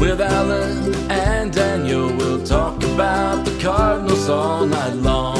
With Allen and Daniel. We'll talk about the Cardinals all night long.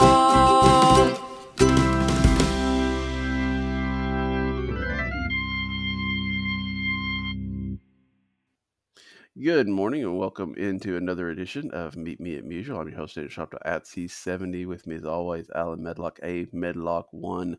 Good morning and welcome into another edition of Meet Me at Musial. I'm your host, Daniel Shoptaw at C70. With me, as always, Allen Medlock, a Medlock1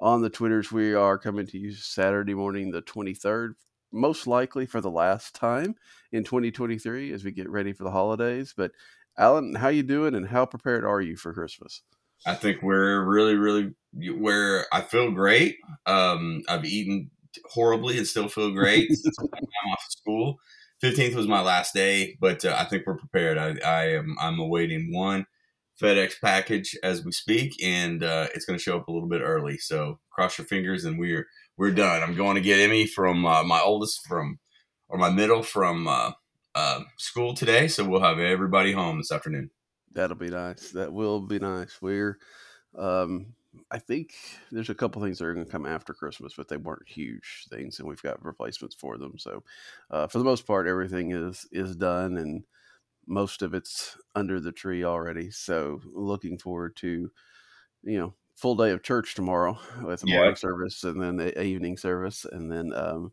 on the Twitters. We are coming to you Saturday morning, the 23rd, most likely for the last time in 2023 as we get ready for the holidays. But Allen, how you doing and how prepared are you for Christmas? I think we're really, really where I feel great. Um, I've eaten horribly and still feel great I'm off of school. Fifteenth was my last day, but uh, I think we're prepared. I, I am I'm awaiting one FedEx package as we speak, and uh, it's going to show up a little bit early. So cross your fingers, and we're we're done. I'm going to get Emmy from uh, my oldest from or my middle from uh, uh, school today, so we'll have everybody home this afternoon. That'll be nice. That will be nice. We're, um, I think there's a couple things that are going to come after Christmas, but they weren't huge things, and we've got replacements for them. So, uh, for the most part, everything is is done, and most of it's under the tree already. So, looking forward to, you know, full day of church tomorrow with a Yeah. morning service and then a evening service, and then um,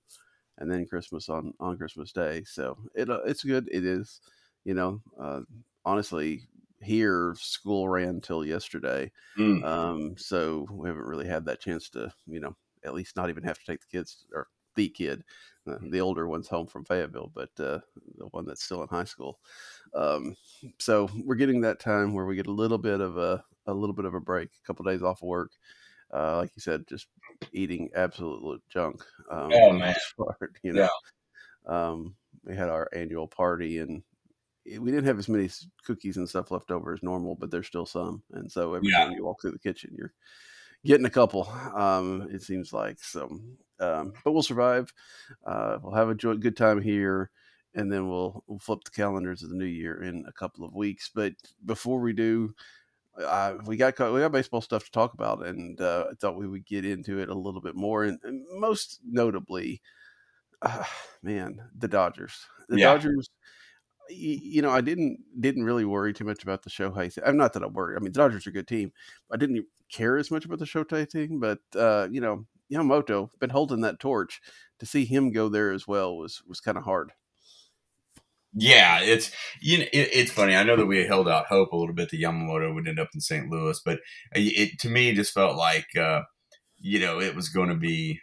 and then Christmas on on Christmas Day. So it uh, it's good. It is, you know, uh, honestly, here school ran till yesterday, Mm. um, so we haven't really had that chance to, you know, at least not even have to take the kids or the kid. Uh, the older one's home from Fayetteville, but uh, the one that's still in high school. Um, so we're getting that time where we get a little bit of a a little bit of a break, a couple days off of work. Uh, like you said, just eating absolute junk. Um, Oh, man. part, you know. Um, we had our annual party and we didn't have as many cookies and stuff left over as normal, but there's still some. And so every Yeah. time you walk through the kitchen, you're getting a couple. Um, it seems like so, um, but we'll survive. Uh, we'll have a joy, good time here, and then we'll we'll flip the calendars of the new year in a couple of weeks. But before we do, uh, we got we got baseball stuff to talk about, and uh, I thought we would get into it a little bit more, and, and most notably, uh, man, the Dodgers. The Yeah. Dodgers. You know, I didn't didn't really worry too much about the Shohei. Thing. I'm not that I worry. I mean, the Dodgers are a good team. I didn't care as much about the Shohei thing, but uh, you know, Yamamoto been holding that torch. To see him go there as well was was kind of hard. Yeah, it's you know it, it's funny. I know that we held out hope a little bit that Yamamoto would end up in St. Louis, but it to me just felt like uh, you know it was going to be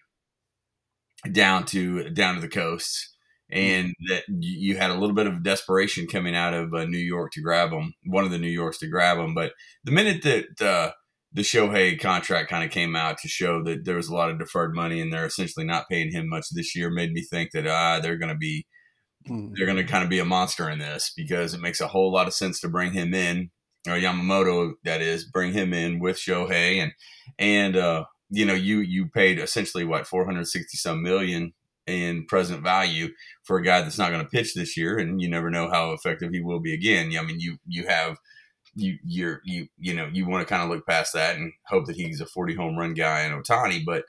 down to down to the coast, and that you had a little bit of desperation coming out of uh, New York to grab him, one of the New Yorks to grab him. But the minute that uh, the Shohei contract kind of came out to show that there was a lot of deferred money and they're essentially not paying him much this year, made me think that ah they're going to be Mm. they're going to kind of be a monster in this because it makes a whole lot of sense to bring him in or Yamamoto that is bring him in with Shohei and and uh, you know you you paid essentially what 460 some million in present value for a guy that's not going to pitch this year and you never know how effective he will be again. I mean you you have you you're you you know you want to kind of look past that and hope that he's a 40 home run guy in Ohtani but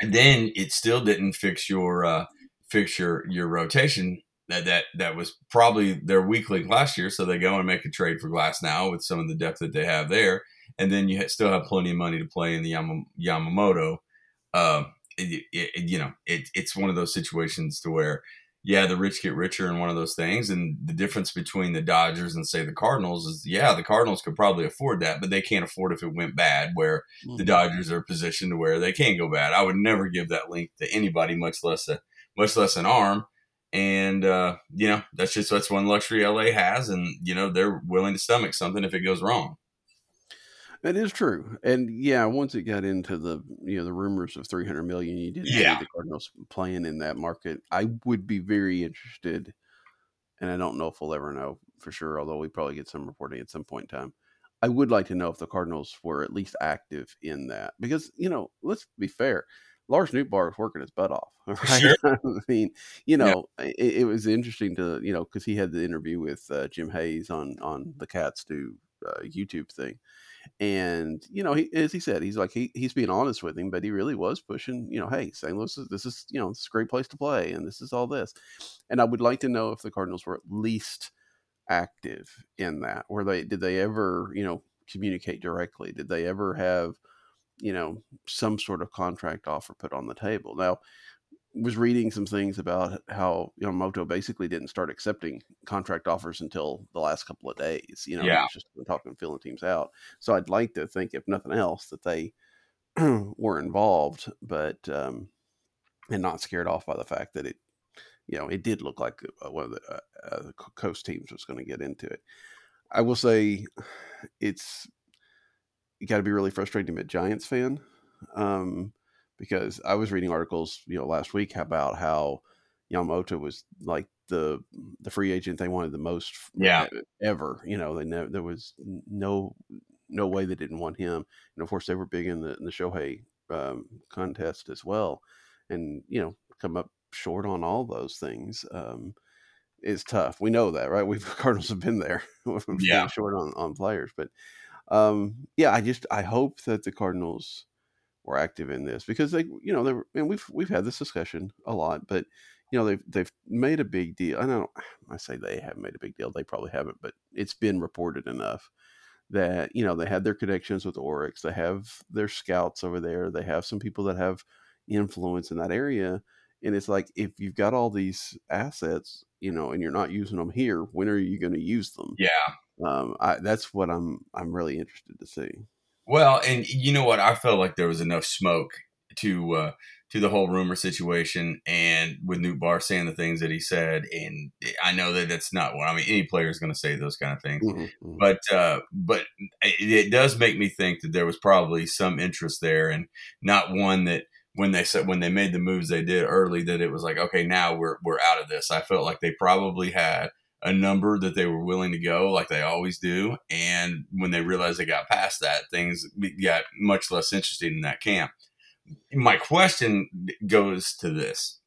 then it still didn't fix your uh fix your your rotation that that that was probably their weak link last year. So they go and make a trade for Glasnow with some of the depth that they have there, and then you still have plenty of money to play in the Yama, Yamamoto. Uh, it, it, you know, it, it's one of those situations to where, yeah, the rich get richer in one of those things, and the difference between the Dodgers and say the Cardinals is, yeah, the Cardinals could probably afford that, but they can't afford if it went bad. Where mm-hmm. the Dodgers are positioned to where they can't go bad. I would never give that link to anybody, much less a much less an arm and uh, you know that's just that's one luxury LA has, and you know they're willing to stomach something if it goes wrong. That is true, and yeah, once it got into the you know the rumors of three hundred million, you did yeah. see the Cardinals playing in that market. I would be very interested, and I don't know if we'll ever know for sure. Although we probably get some reporting at some point in time. I would like to know if the Cardinals were at least active in that because you know let's be fair Lars Nootbaar is working his butt off. Right? Sure. I mean, you know, yeah. it, it, was interesting to you know because he had the interview with uh, Jim Hayes on on the Cats Do uh, YouTube thing, and you know, he, as he said, he's like he, he's being honest with him, but he really was pushing. You know, hey, St. Louis, is, this is you know, it's a great place to play, and this is all this, and I would like to know if the Cardinals were at least active in that. Were they? Did they ever you know communicate directly? Did they ever have you know, some sort of contract offer put on the table. Now, was reading some things about how Yamamoto basically didn't start accepting contract offers until the last couple of days. You know, yeah. just talking filling teams out. So I'd like to think, if nothing else, that they were involved, but um, and not scared off by the fact that it, you know, it did look like uh, one of the uh, uh, coast teams was going to get into it. I will say, it's you got to be really frustrating to be a Giants fan, um, because I was reading articles, you know, last week about how Yamamoto was like the the free agent they wanted the most, yeah, ever. You know, they never there was no no way they didn't want him, and of course they were big in the in the Shohei um, contest as well, and you know, come up short on all those things. Um, is tough. We know that, right? We've Cardinals have been there. yeah, short on on players, but um, yeah, I just I hope that the Cardinals were active in this because they, you know, they were, and we've we've had this discussion a lot, but you know they've they've made a big deal. I don't I say they have made a big deal. They probably haven't, but it's been reported enough that you know they had their connections with Orix. They have their scouts over there. They have some people that have influence in that area. And it's like if you've got all these assets, you know, and you're not using them here, when are you going to use them? Yeah, um, I, that's what I'm I'm really interested to see. Well, and you know what? I felt like there was enough smoke to uh, to the whole rumor situation, and with Nootbaar saying the things that he said, and I know that that's not what I mean. Any player is going to say those kind of things, mm-hmm, mm-hmm. but uh, but it, it does make me think that there was probably some interest there, and not one that when they said when they made the moves they did early that it was like okay now we're we're out of this. I felt like they probably had a number that they were willing to go like they always do. And when they realized they got past that, things got much less interesting in that camp. My question goes to this.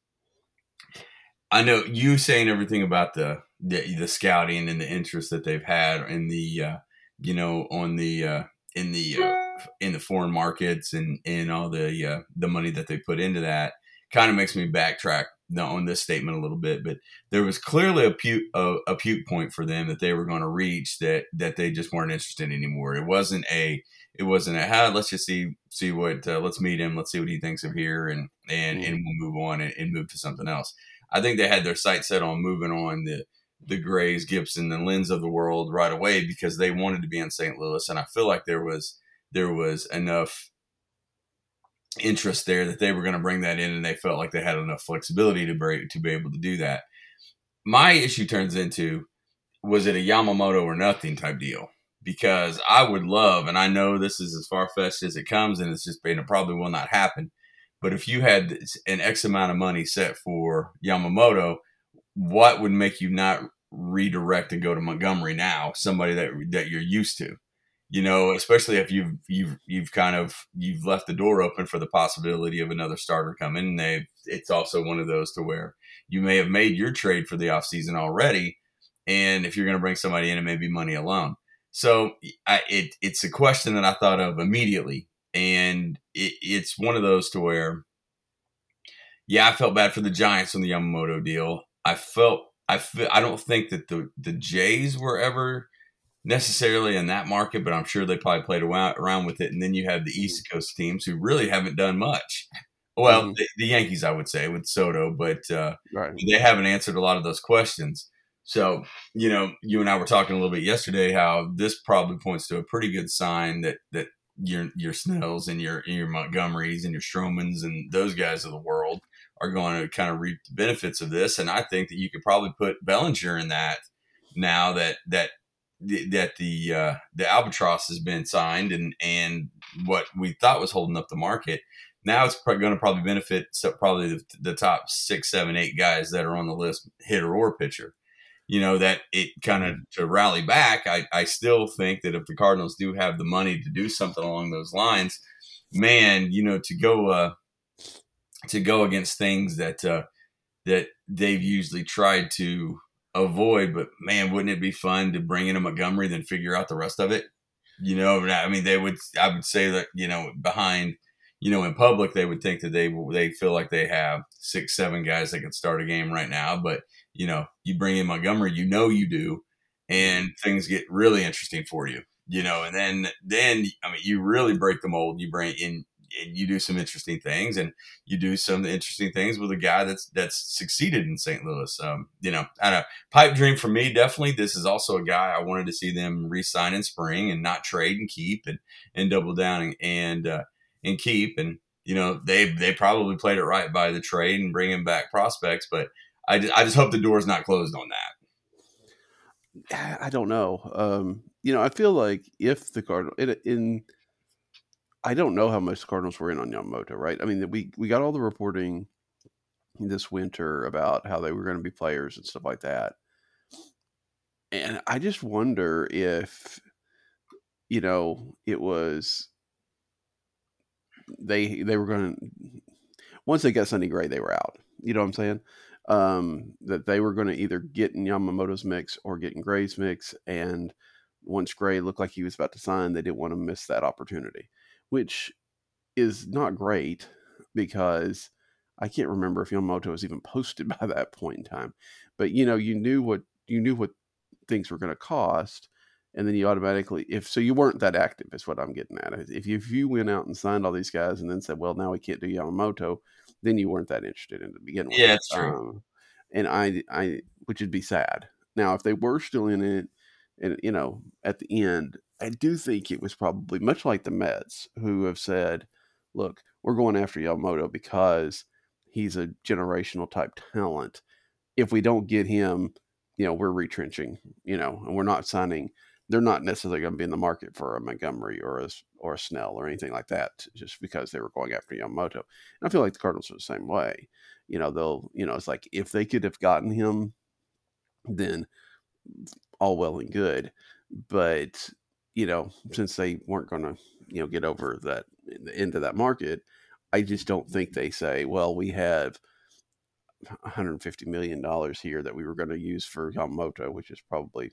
I know you saying everything about the the, the scouting and the interest that they've had in the uh, you know on the uh, in the uh, in the foreign markets and and all the uh, the money that they put into that kind of makes me backtrack on this statement a little bit, but there was clearly a puke a, a puke point for them that they were going to reach that that they just weren't interested in anymore. It wasn't a it wasn't a how let's just see see what uh, let's meet him, let's see what he thinks of here, and and mm-hmm. and we'll move on and, and, move to something else. I think they had their sight set on moving on the the Grays, Gibson, the Lynns of the world right away because they wanted to be in St. Louis, and I feel like there was there was enough interest there that they were going to bring that in and they felt like they had enough flexibility to be, to be able to do that. My issue turns into was it a Yamamoto or nothing type deal? Because I would love, and I know this is as far fetched as it comes, and it's just, and it probably will not happen. But if you had an X amount of money set for Yamamoto, what would make you not redirect and go to Montgomery now? Somebody that that you're used to you know, especially if you've you've you've kind of you've left the door open for the possibility of another starter coming. They it's also one of those to where you may have made your trade for the offseason already, and if you're going to bring somebody in, it may be money alone. So I, it it's a question that I thought of immediately, and it, it's one of those to where, yeah, I felt bad for the Giants on the Yamamoto deal. I felt I, feel, I don't think that the the Jays were ever necessarily in that market, but I'm sure they probably played around, with it. And then you have the East Coast teams who really haven't done much. Well, mm-hmm. the, the, Yankees, I would say, with Soto, but uh, right. they haven't answered a lot of those questions. So, you know, you and I were talking a little bit yesterday how this probably points to a pretty good sign that that your your Snells and your your Montgomerys and your Stromans and those guys of the world are going to kind of reap the benefits of this. And I think that you could probably put Bellinger in that now that that that the uh, the albatross has been signed and and what we thought was holding up the market. Now it's going to probably benefit probably the, the, top six seven eight guys that are on the list hitter or pitcher. You know that it kind of to rally back I, I still think that if the cardinals do have the money to do something along those lines man you know to go uh to go against things that uh that they've usually tried to avoid. But man, wouldn't it be fun to bring in a Montgomery, then figure out the rest of it? You know, I mean, they would. I would say that you know behind, you know, in public, they would think that they they feel like they have six, seven guys that could start a game right now. But you know, you bring in Montgomery, you know, you do, and things get really interesting for you. You know, and then then I mean, you really break the mold. You bring in and you do some interesting things and you do some interesting things with a guy that's that's succeeded in St. Louis. Um, you know, I know pipe dream for me definitely. This is also a guy I wanted to see them re-sign in spring and not trade and keep and and double down and and, uh, and keep and you know they they probably played it right by the trade and bringing back prospects, but I just, I just hope the door's not closed on that. I don't know. Um, you know, I feel like if the Cardinal in, in I don't know how much the Cardinals were in on Yamamoto, right? I mean, we we got all the reporting this winter about how they were going to be players and stuff like that, and I just wonder if you know it was they they were going to once they got Sonny Gray, they were out. You know what I'm saying? Um, that they were going to either get in Yamamoto's mix or get in Gray's mix, and once Gray looked like he was about to sign, they didn't want to miss that opportunity which is not great because I can't remember if Yamamoto was even posted by that point in time. But you know, you knew what you knew what things were going to cost, and then you automatically if so you weren't that active is what I'm getting at. If you, if you went out and signed all these guys and then said, well, now we can't do Yamamoto, then you weren't that interested in to begin with. Yeah, that's true. Um, and I I which would be sad. Now, if they were still in it, and you know, at the end, I do think it was probably much like the Mets, who have said, look, we're going after Yamamoto because he's a generational type talent. If we don't get him, you know, we're retrenching, you know, and we're not signing. They're not necessarily going to be in the market for a Montgomery or a or a Snell or anything like that, just because they were going after Yamamoto. And I feel like the Cardinals are the same way. You know, they'll, you know, it's like if they could have gotten him, then all well and good. But you know, since they weren't going to, you know, get over that into that market, I just don't think they say, well, we have 150 million dollars here that we were going to use for Yamamoto, which is probably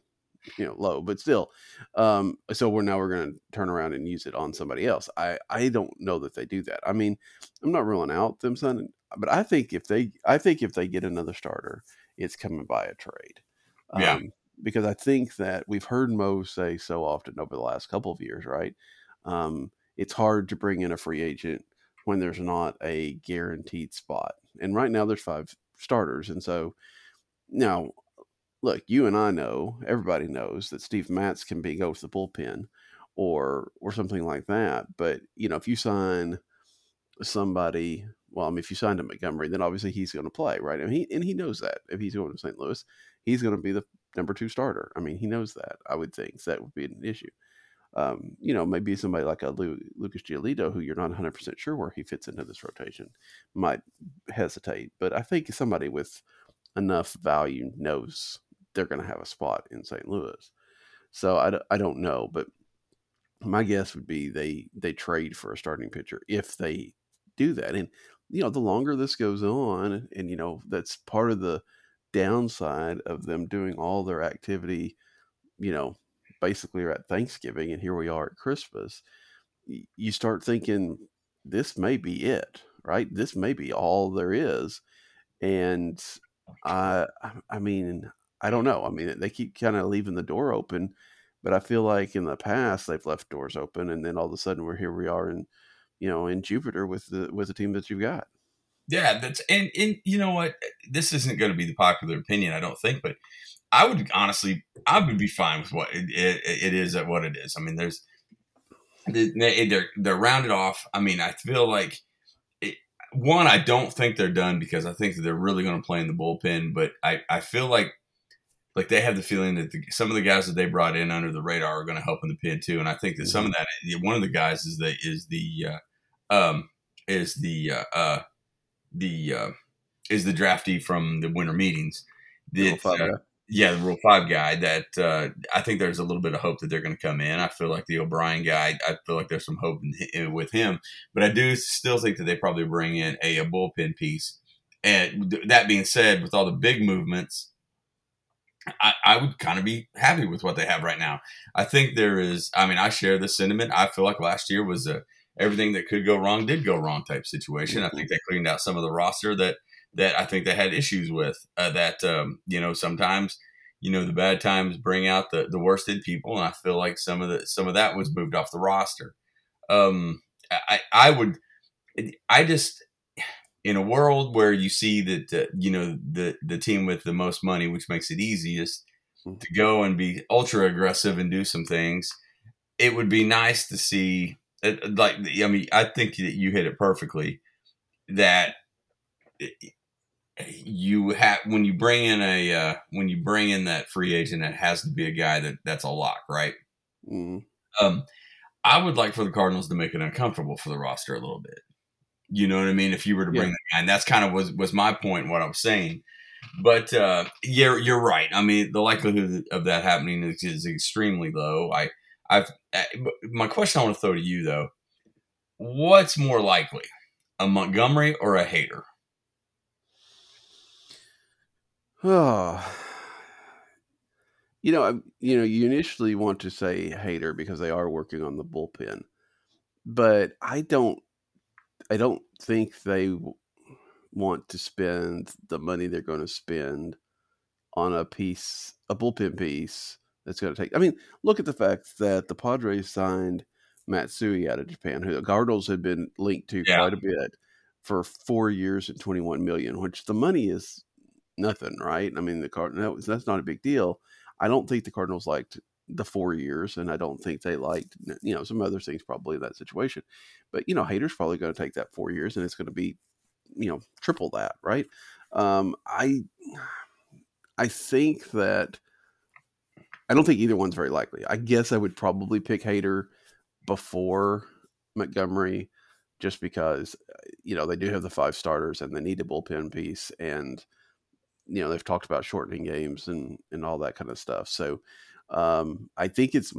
you know low, but still. Um, so we're now we're going to turn around and use it on somebody else. I I don't know that they do that. I mean, I'm not ruling out them sending, but I think if they I think if they get another starter, it's coming by a trade. Yeah. Um, because I think that we've heard Mo say so often over the last couple of years, right? Um, it's hard to bring in a free agent when there's not a guaranteed spot. And right now there's five starters. And so now, look, you and I know, everybody knows that Steve Matz can be go to the bullpen or or something like that. But you know, if you sign somebody, well, I mean, if you signed a Montgomery, then obviously he's going to play, right? And he and he knows that if he's going to St. Louis, he's going to be the number two starter. I mean, he knows that. I would think so that would be an issue. Um, you know, maybe somebody like a Lu- Lucas Giolito, who you're not 100 percent sure where he fits into this rotation, might hesitate. But I think somebody with enough value knows they're going to have a spot in St. Louis. So I, I don't know, but my guess would be they they trade for a starting pitcher if they do that. And you know, the longer this goes on, and you know, that's part of the downside of them doing all their activity, you know, basically at Thanksgiving, and here we are at Christmas, you start thinking this may be it, right? This may be all there is. And Uh, I mean, I don't know. I mean, they keep kind of leaving the door open, but I feel like in the past they've left doors open, and then all of a sudden we're here. We are in, you know, in Jupiter with the with the team that you've got. Yeah, that's and and you know what? This isn't going to be the popular opinion, I don't think, but I would honestly, I would be fine with what it, it, it is at what it is. I mean, there's they're they're rounded off. I mean, I feel like it, one, I don't think they're done because I think that they're really going to play in the bullpen, but I I feel like like they have the feeling that the, some of the guys that they brought in under the radar are going to help in the pin too, and I think that some of mm-hmm. that one of the guys is the is the uh, um is the uh, uh the uh, is the draftee from the winter meetings. That, uh, yeah, the Rule Five guy. That uh, I think there's a little bit of hope that they're going to come in. I feel like the O'Brien guy. I feel like there's some hope in, with him, but I do still think that they probably bring in a, a bullpen piece. And that being said, with all the big movements, I, I, would kind of be happy with what they have right now. I think there is. I mean, I share the sentiment. I feel like last year was a everything that could go wrong did go wrong type situation. I think they cleaned out some of the roster that that I think they had issues with. Uh, that um, you know sometimes you know the bad times bring out the the worst in people, and I feel like some of the some of that was moved off the roster. Um, I I would I just in a world where you see that uh, you know the the team with the most money, which makes it easiest mm-hmm. to go and be ultra aggressive and do some things. It would be nice to see it, like I mean, I think that you hit it perfectly. That you have when you bring in a uh, when you bring in that free agent, it has to be a guy that that's a lock, right? Mm. Um, I would like for the Cardinals to make it uncomfortable for the roster a little bit. You know what I mean? If you were to bring yeah. that guy, and that's kind of was was my point. What I'm saying, but uh, you're you're right. I mean, the likelihood of that happening is, is extremely low. I I've uh, my question I want to throw to you though: What's more likely, a Montgomery or a Hader? Oh, you know, you know, you initially want to say Hader because they are working on the bullpen, but I don't, I don't think they want to spend the money they're going to spend on a piece, a bullpen piece that's got to take. I mean, look at the fact that the Padres signed Matsui out of Japan, who the Cardinals had been linked to yeah. quite a bit for four years at 21 million, which the money is nothing, right? I mean, the Cardinals, that's not a big deal. I don't think the Cardinals liked the four years, and I don't think they liked, you know, some other things probably in that situation. But, you know, Hader's probably going to take that four years and it's going to be, you know, triple that, right? Um, I, I think that I don't think either one's very likely. I guess I would probably pick Hader before Montgomery, just because you know they do have the five starters and they need a bullpen piece, and you know they've talked about shortening games and and all that kind of stuff. So um, I think it's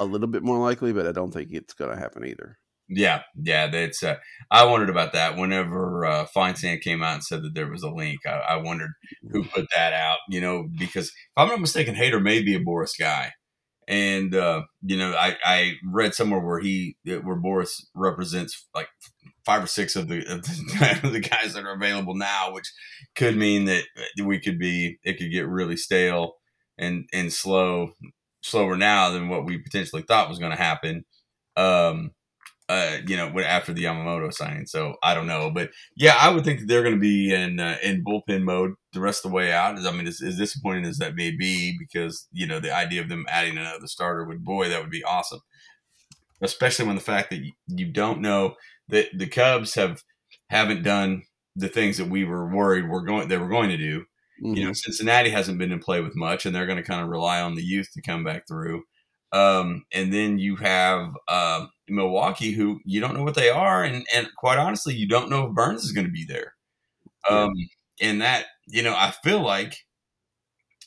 a little bit more likely, but I don't think it's going to happen either. Yeah, yeah, that's. Uh, I wondered about that. Whenever uh, Feinsand came out and said that there was a link, I, I, wondered who mm-hmm. put that out. You know, because if I'm not mistaken, Hader may be a Boras guy, and uh, you know, I, I read somewhere where he where Boras represents like five or six of the, of the, the guys that are available now, which could mean that we could be it could get really stale and and slow slower now than what we potentially thought was going to happen. Um, uh, you know, after the Yamamoto signing. So I don't know, but yeah, I would think that they're going to be in uh, in bullpen mode the rest of the way out. I mean, as, as, disappointing as that may be, because you know the idea of them adding another starter would, boy, that would be awesome. Especially when the fact that you, you don't know that the Cubs have haven't done the things that we were worried were going they were going to do. Mm-hmm. You know, mm-hmm. Cincinnati hasn't been in play with much, and they're going to kind of rely on the youth to come back through. Um, and then you have uh, Milwaukee, who you don't know what they are, and and quite honestly, you don't know if Burnes is going to be there. Um, and that you know, I feel like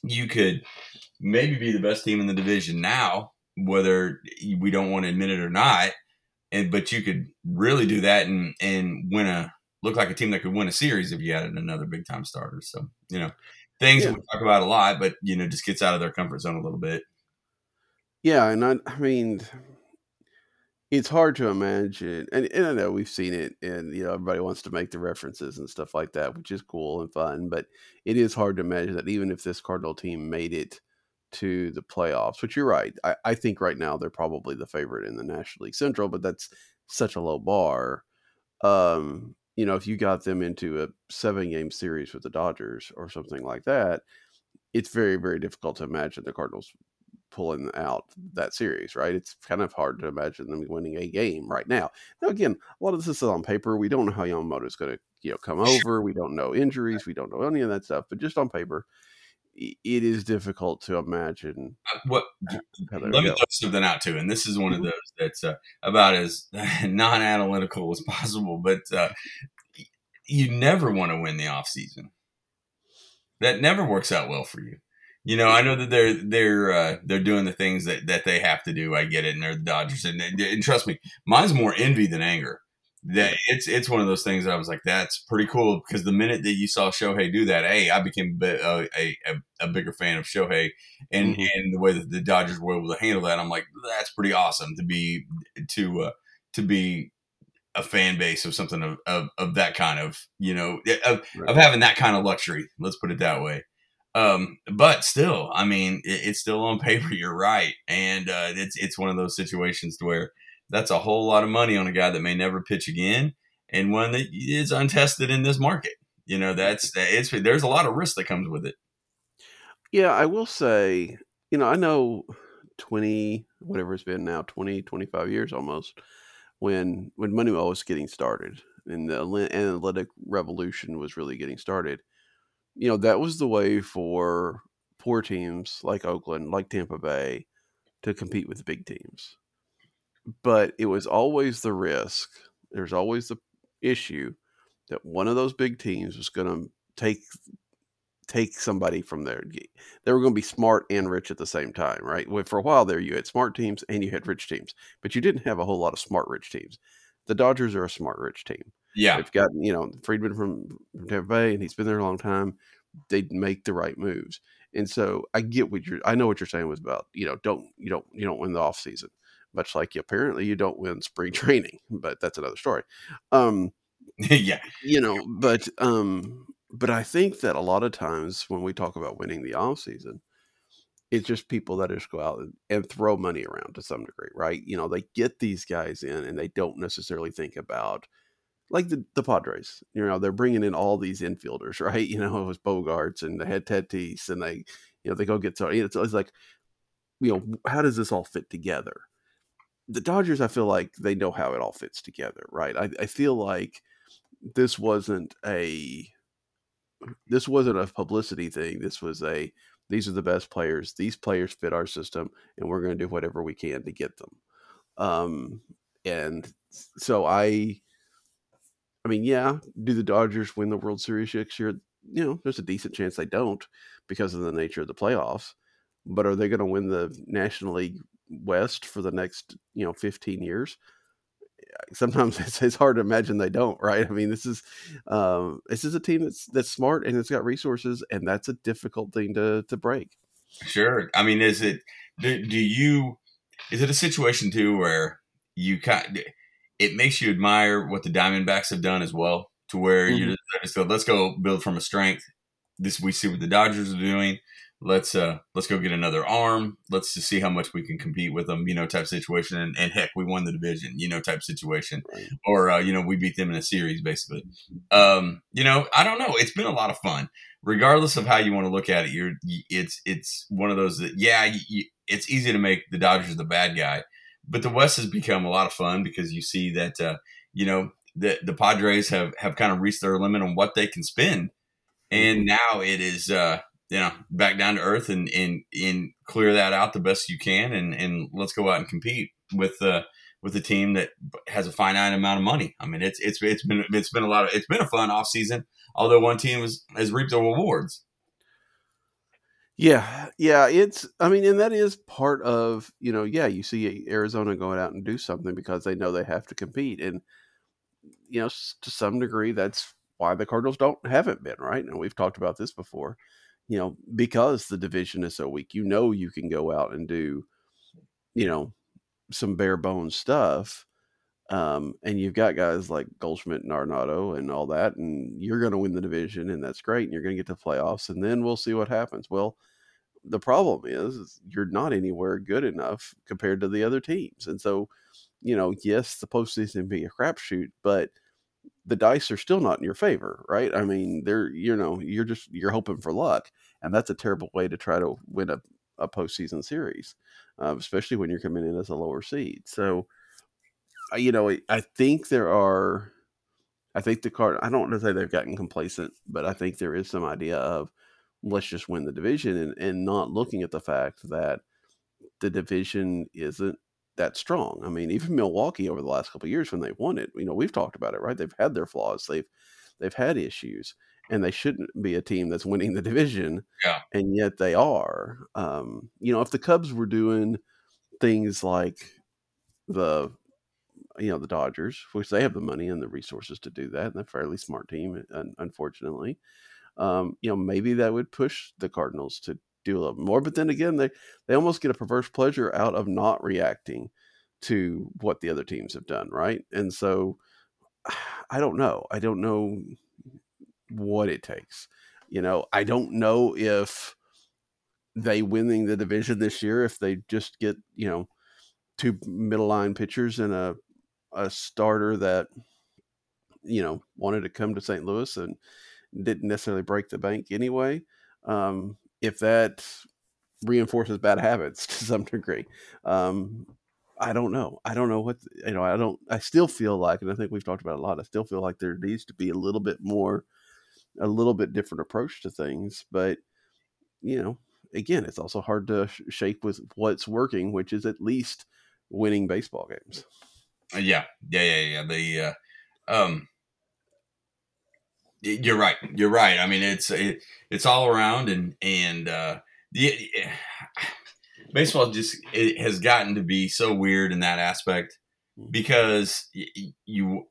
you could maybe be the best team in the division now, whether we don't want to admit it or not. And but you could really do that and and win a look like a team that could win a series if you added another big time starter. So you know, things yeah. we talk about a lot, but you know, just gets out of their comfort zone a little bit. Yeah, and I, I mean, it's hard to imagine, and, and I know we've seen it, and you know everybody wants to make the references and stuff like that, which is cool and fun. But it is hard to imagine that even if this Cardinal team made it to the playoffs, which you're right, I, I think right now they're probably the favorite in the National League Central, but that's such a low bar. Um, you know, if you got them into a seven game series with the Dodgers or something like that, it's very, very difficult to imagine the Cardinals pulling out that series, right? It's kind of hard to imagine them winning a game right now. Now, again, a lot of this is on paper. We don't know how Yamamoto is going to, you know, come over. We don't know injuries. We don't know any of that stuff. But just on paper, it is difficult to imagine. Uh, what? Let me throw something out too, and this is one of mm-hmm. those that's uh, about as non-analytical as possible. But uh, you never want to win the off season. That never works out well for you. You know, I know that they're they're uh, they're doing the things that, that they have to do. I get it, and they're the Dodgers, and, and trust me, mine's more envy than anger. That it's it's one of those things that I was like, that's pretty cool because the minute that you saw Shohei do that, hey, I became a a, a, a bigger fan of Shohei, and mm-hmm. and the way that the Dodgers were able to handle that, I'm like, that's pretty awesome to be to uh, to be a fan base of something of, of, of that kind of you know of, right. of having that kind of luxury. Let's put it that way. Um, but still, I mean, it, it's still on paper. You're right, and uh, it's it's one of those situations where that's a whole lot of money on a guy that may never pitch again, and one that is untested in this market. You know, that's it's there's a lot of risk that comes with it. Yeah, I will say, you know, I know 20 whatever it's been now 20 25 years almost when when Moneyball was getting started and the analytic revolution was really getting started you know, that was the way for poor teams like Oakland, like Tampa Bay, to compete with big teams. But it was always the risk. There's always the issue that one of those big teams was going to take take somebody from there. They were going to be smart and rich at the same time, right? For a while there, you had smart teams and you had rich teams, but you didn't have a whole lot of smart rich teams. The Dodgers are a smart rich team. Yeah, they've got you know Friedman from, from Tampa Bay, and he's been there a long time. They make the right moves, and so I get what you're. I know what you're saying was about. You know, don't you don't you don't win the off season, much like you, apparently you don't win spring training, but that's another story. Um, yeah, you know, but um, but I think that a lot of times when we talk about winning the off season, it's just people that just go out and, throw money around to some degree, right? You know, they get these guys in and they don't necessarily think about like the, the Padres, you know, they're bringing in all these infielders, right? You know, it was Bogaerts and they had Tatis and they, you know, they go get so it's, it's like, you know, how does this all fit together? The Dodgers, I feel like they know how it all fits together, right? I, I feel like this wasn't a this wasn't a publicity thing. This was a these are the best players. These players fit our system, and we're going to do whatever we can to get them. Um, and so I I mean, yeah, do the Dodgers win the World Series next year? You know, there's a decent chance they don't because of the nature of the playoffs. But are they going to win the National League West for the next, you know, 15 years? Sometimes it's, it's hard to imagine they don't, right? I mean, this is um, this is a team that's that's smart and it's got resources, and that's a difficult thing to to break. Sure. I mean, is it do, do you is it a situation too where you kind it makes you admire what the Diamondbacks have done as well, to where mm-hmm. you just go, let's go build from a strength. This we see what the Dodgers are doing. Let's uh let's go get another arm. Let's just see how much we can compete with them, you know, type situation. And, and heck, we won the division, you know, type situation. Right. Or uh, you know, we beat them in a series, basically. Um, you know, I don't know. It's been a lot of fun, regardless of how you want to look at it. You're it's it's one of those that yeah, you, it's easy to make the Dodgers the bad guy but the West has become a lot of fun because you see that uh, you know the the Padres have have kind of reached their limit on what they can spend, and mm-hmm. now it is uh, you know back down to earth and and and clear that out the best you can, and and let's go out and compete with uh, with a team that has a finite amount of money. I mean, it's it's it's been it's been a lot of it's been a fun off season. Although one team has, has reaped the rewards. Yeah, yeah, it's I mean, and that is part of, you know, yeah, you see Arizona going out and do something because they know they have to compete and you know, to some degree that's why the Cardinals don't haven't been, right? And we've talked about this before. You know, because the division is so weak, you know you can go out and do, you know, some bare bones stuff. Um, and you've got guys like Goldschmidt and Arenado and all that, and you're going to win the division, and that's great. And you're going to get to playoffs, and then we'll see what happens. Well, the problem is, is you're not anywhere good enough compared to the other teams, and so you know, yes, the postseason be a crapshoot, but the dice are still not in your favor, right? I mean, they're you know, you're just you're hoping for luck, and that's a terrible way to try to win a, a postseason series, uh, especially when you're coming in as a lower seed. So, you know, I think there are, I think the card. I don't want to say they've gotten complacent, but I think there is some idea of let's just win the division and, and not looking at the fact that the division isn't that strong. I mean, even Milwaukee over the last couple years when they won it, you know, we've talked about it, right? They've had their flaws. They've they've had issues, and they shouldn't be a team that's winning the division. Yeah. And yet they are. Um, you know, if the Cubs were doing things like the you know the Dodgers, which they have the money and the resources to do that, and they're a fairly smart team, unfortunately. Um, you know, maybe that would push the Cardinals to do a little more. But then again, they they almost get a perverse pleasure out of not reacting to what the other teams have done, right? And so I don't know. I don't know what it takes. You know, I don't know if they winning the division this year if they just get, you know, two middle line pitchers and a a starter that you know wanted to come to St. Louis and didn't necessarily break the bank anyway. Um, if that reinforces bad habits to some degree. Um, I don't know. I don't know what you know. I don't. I still feel like, and I think we've talked about a lot. I still feel like there needs to be a little bit more, a little bit different approach to things. But you know, again, it's also hard to sh- shape with what's working, which is at least winning baseball games. Uh, yeah, yeah, yeah, yeah. The uh, um, you're right. You're right. I mean, it's it, it's all around, and and uh, the baseball just it has gotten to be so weird in that aspect mm-hmm. because you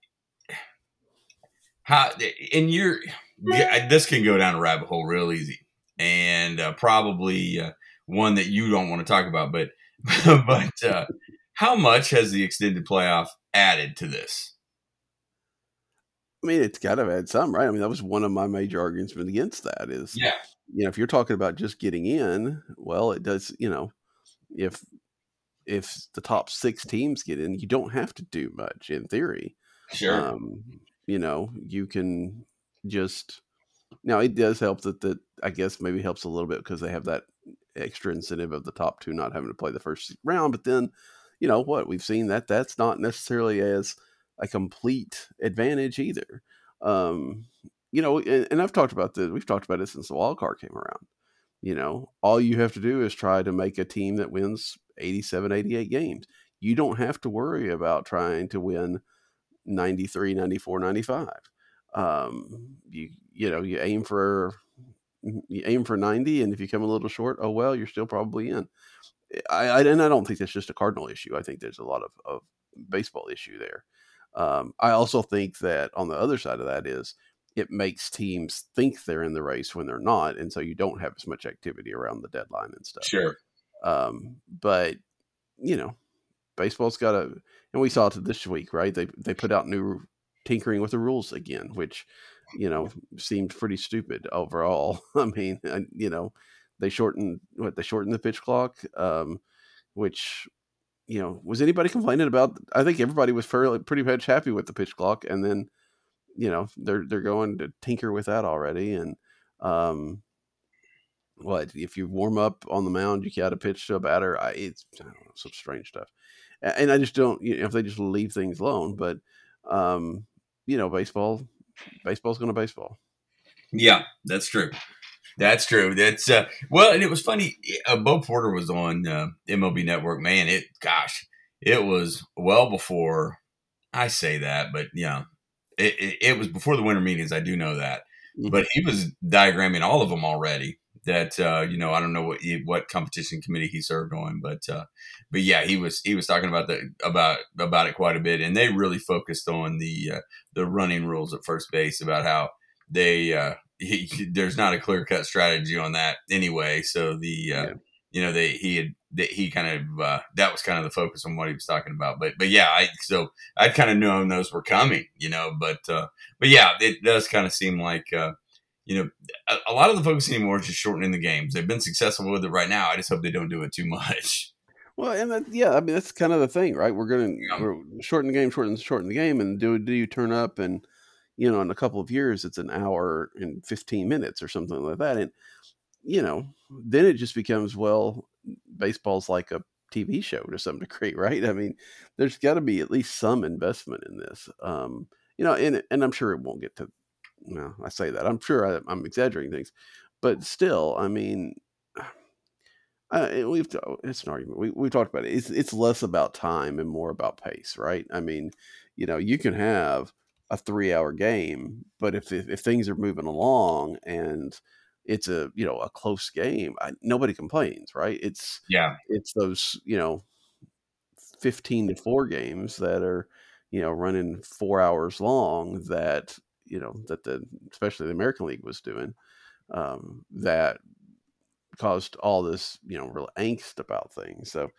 how and you're this can go down a rabbit hole real easy, and uh, probably uh, one that you don't want to talk about, but but uh, how much has the extended playoff added to this? I mean, it's got to add some, right? I mean, that was one of my major arguments against that. Is yeah, you know, if you're talking about just getting in, well, it does. You know, if if the top six teams get in, you don't have to do much in theory. Sure. Um, you know, you can just now it does help that that I guess maybe helps a little bit because they have that extra incentive of the top two not having to play the first round. But then, you know what we've seen that that's not necessarily as a complete advantage either. Um, you know, and, and I've talked about this. We've talked about it since the wild card came around. You know, all you have to do is try to make a team that wins 87, 88 games. You don't have to worry about trying to win 93, 94, 95. Um, you you know, you aim for you aim for 90 and if you come a little short, oh well, you're still probably in. I, I and I don't think that's just a cardinal issue. I think there's a lot of, of baseball issue there. Um, I also think that on the other side of that is it makes teams think they're in the race when they're not, and so you don't have as much activity around the deadline and stuff. Sure. Um, but you know, baseball's got a, and we saw it this week, right? They they put out new tinkering with the rules again, which you know seemed pretty stupid overall. I mean, you know, they shortened what they shortened the pitch clock, um, which you know, was anybody complaining about? I think everybody was fairly pretty much happy with the pitch clock, and then you know they're they're going to tinker with that already. And um, what if you warm up on the mound, you got to pitch to a batter? I, it's I know, some strange stuff, and I just don't. You know, if they just leave things alone, but um, you know, baseball, baseball's going to baseball. Yeah, that's true. That's true. That's uh, well, and it was funny. Uh, Bo Porter was on uh, MLB Network. Man, it gosh, it was well before I say that, but yeah, it, it, it was before the winter meetings. I do know that, mm-hmm. but he was diagramming all of them already. That uh, you know, I don't know what what competition committee he served on, but uh, but yeah, he was he was talking about the about about it quite a bit, and they really focused on the uh, the running rules at first base about how they uh, he, there's not a clear cut strategy on that anyway. So the uh, yeah. you know, they he had that he kind of uh, that was kind of the focus on what he was talking about. But but yeah, I so I kind of known those were coming, you know. But uh, but yeah, it does kind of seem like. Uh, you know, a, a lot of the focus anymore is just shortening the games. They've been successful with it right now. I just hope they don't do it too much. Well, and that, yeah, I mean that's kind of the thing, right? We're gonna Yeah. we're shorten the game, shorten shorten the game, and do do you turn up and you know in a couple of years it's an hour and fifteen minutes or something like that, and you know then it just becomes well, baseball's like a TV show to some degree, right? I mean, there's got to be at least some investment in this, um, you know, and and I'm sure it won't get to. Well, I say that I'm sure I, I'm exaggerating things, but still, I mean, uh, we've it's an argument. We we talked about it. It's it's less about time and more about pace, right? I mean, you know, you can have a three hour game, but if if, if things are moving along and it's a you know a close game, I, nobody complains, right? It's Yeah, it's those you know fifteen to four games that are you know running four hours long that you know that the especially the American League was doing um, that caused all this you know real angst about things. So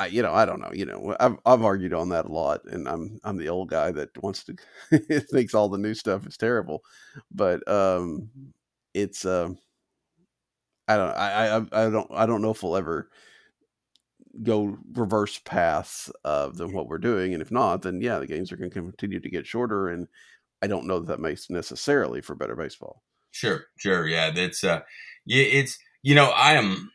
I you know I don't know you know I've I've argued on that a lot, and I'm I'm the old guy that wants to thinks all the new stuff is terrible, but um it's um I don't I I I don't I don't know if we'll ever go reverse paths of than what we're doing, and if not, then yeah, the games are going to continue to get shorter, and I don't know that that makes necessarily for better baseball. sure, sure. Yeah, that's uh, yeah, it's you know, I am,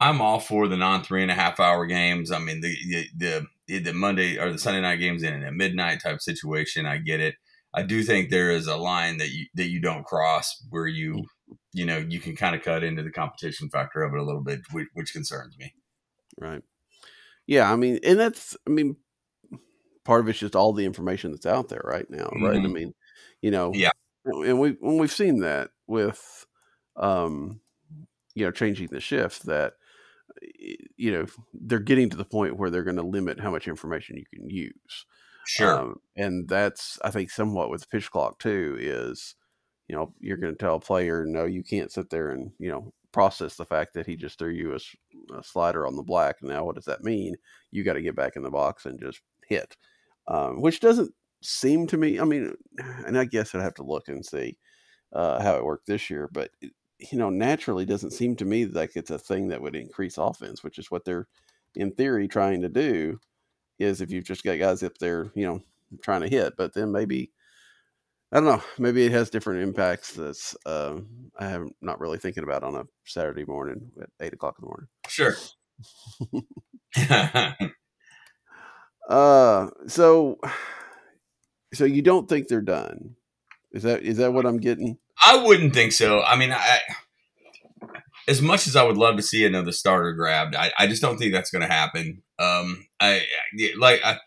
I'm all for the non three and a half hour games. I mean, the the the, the Monday or the Sunday night games in a midnight type situation. I get it. I do think there is a line that you that you don't cross where you you know you can kind of cut into the competition factor of it a little bit, which, which concerns me. Right. Yeah, I mean, and that's I mean, part of it's just all the information that's out there right now, right? I Mhm. mean, you know, Yeah. and we when we've seen that with, um, you know, changing the shift that, you know, they're getting to the point where they're going to limit how much information you can use. Sure. Um, and that's I think somewhat with pitch clock too is, you know, you're going to tell a player no, you can't sit there and you know process the fact that he just threw you a slider on the black. Now what does that mean? You got to get back in the box and just hit, um, which doesn't seem to me. I mean, and I guess I'd have to look and see uh, how it worked this year, but it, you know, naturally doesn't seem to me like it's a thing that would increase offense, which is what they're in theory trying to do is if you've just got guys up there, you know, trying to hit, but then maybe I don't know, maybe it has different impacts that's uh, I am not really thinking about on a Saturday morning at eight o'clock in the morning. Sure. Uh, so so you don't think they're done? Is that is that what I'm getting? I wouldn't think so. I mean, I as much as I would love to see another starter grabbed, I, I just don't think that's going to happen. Um, I, I like I,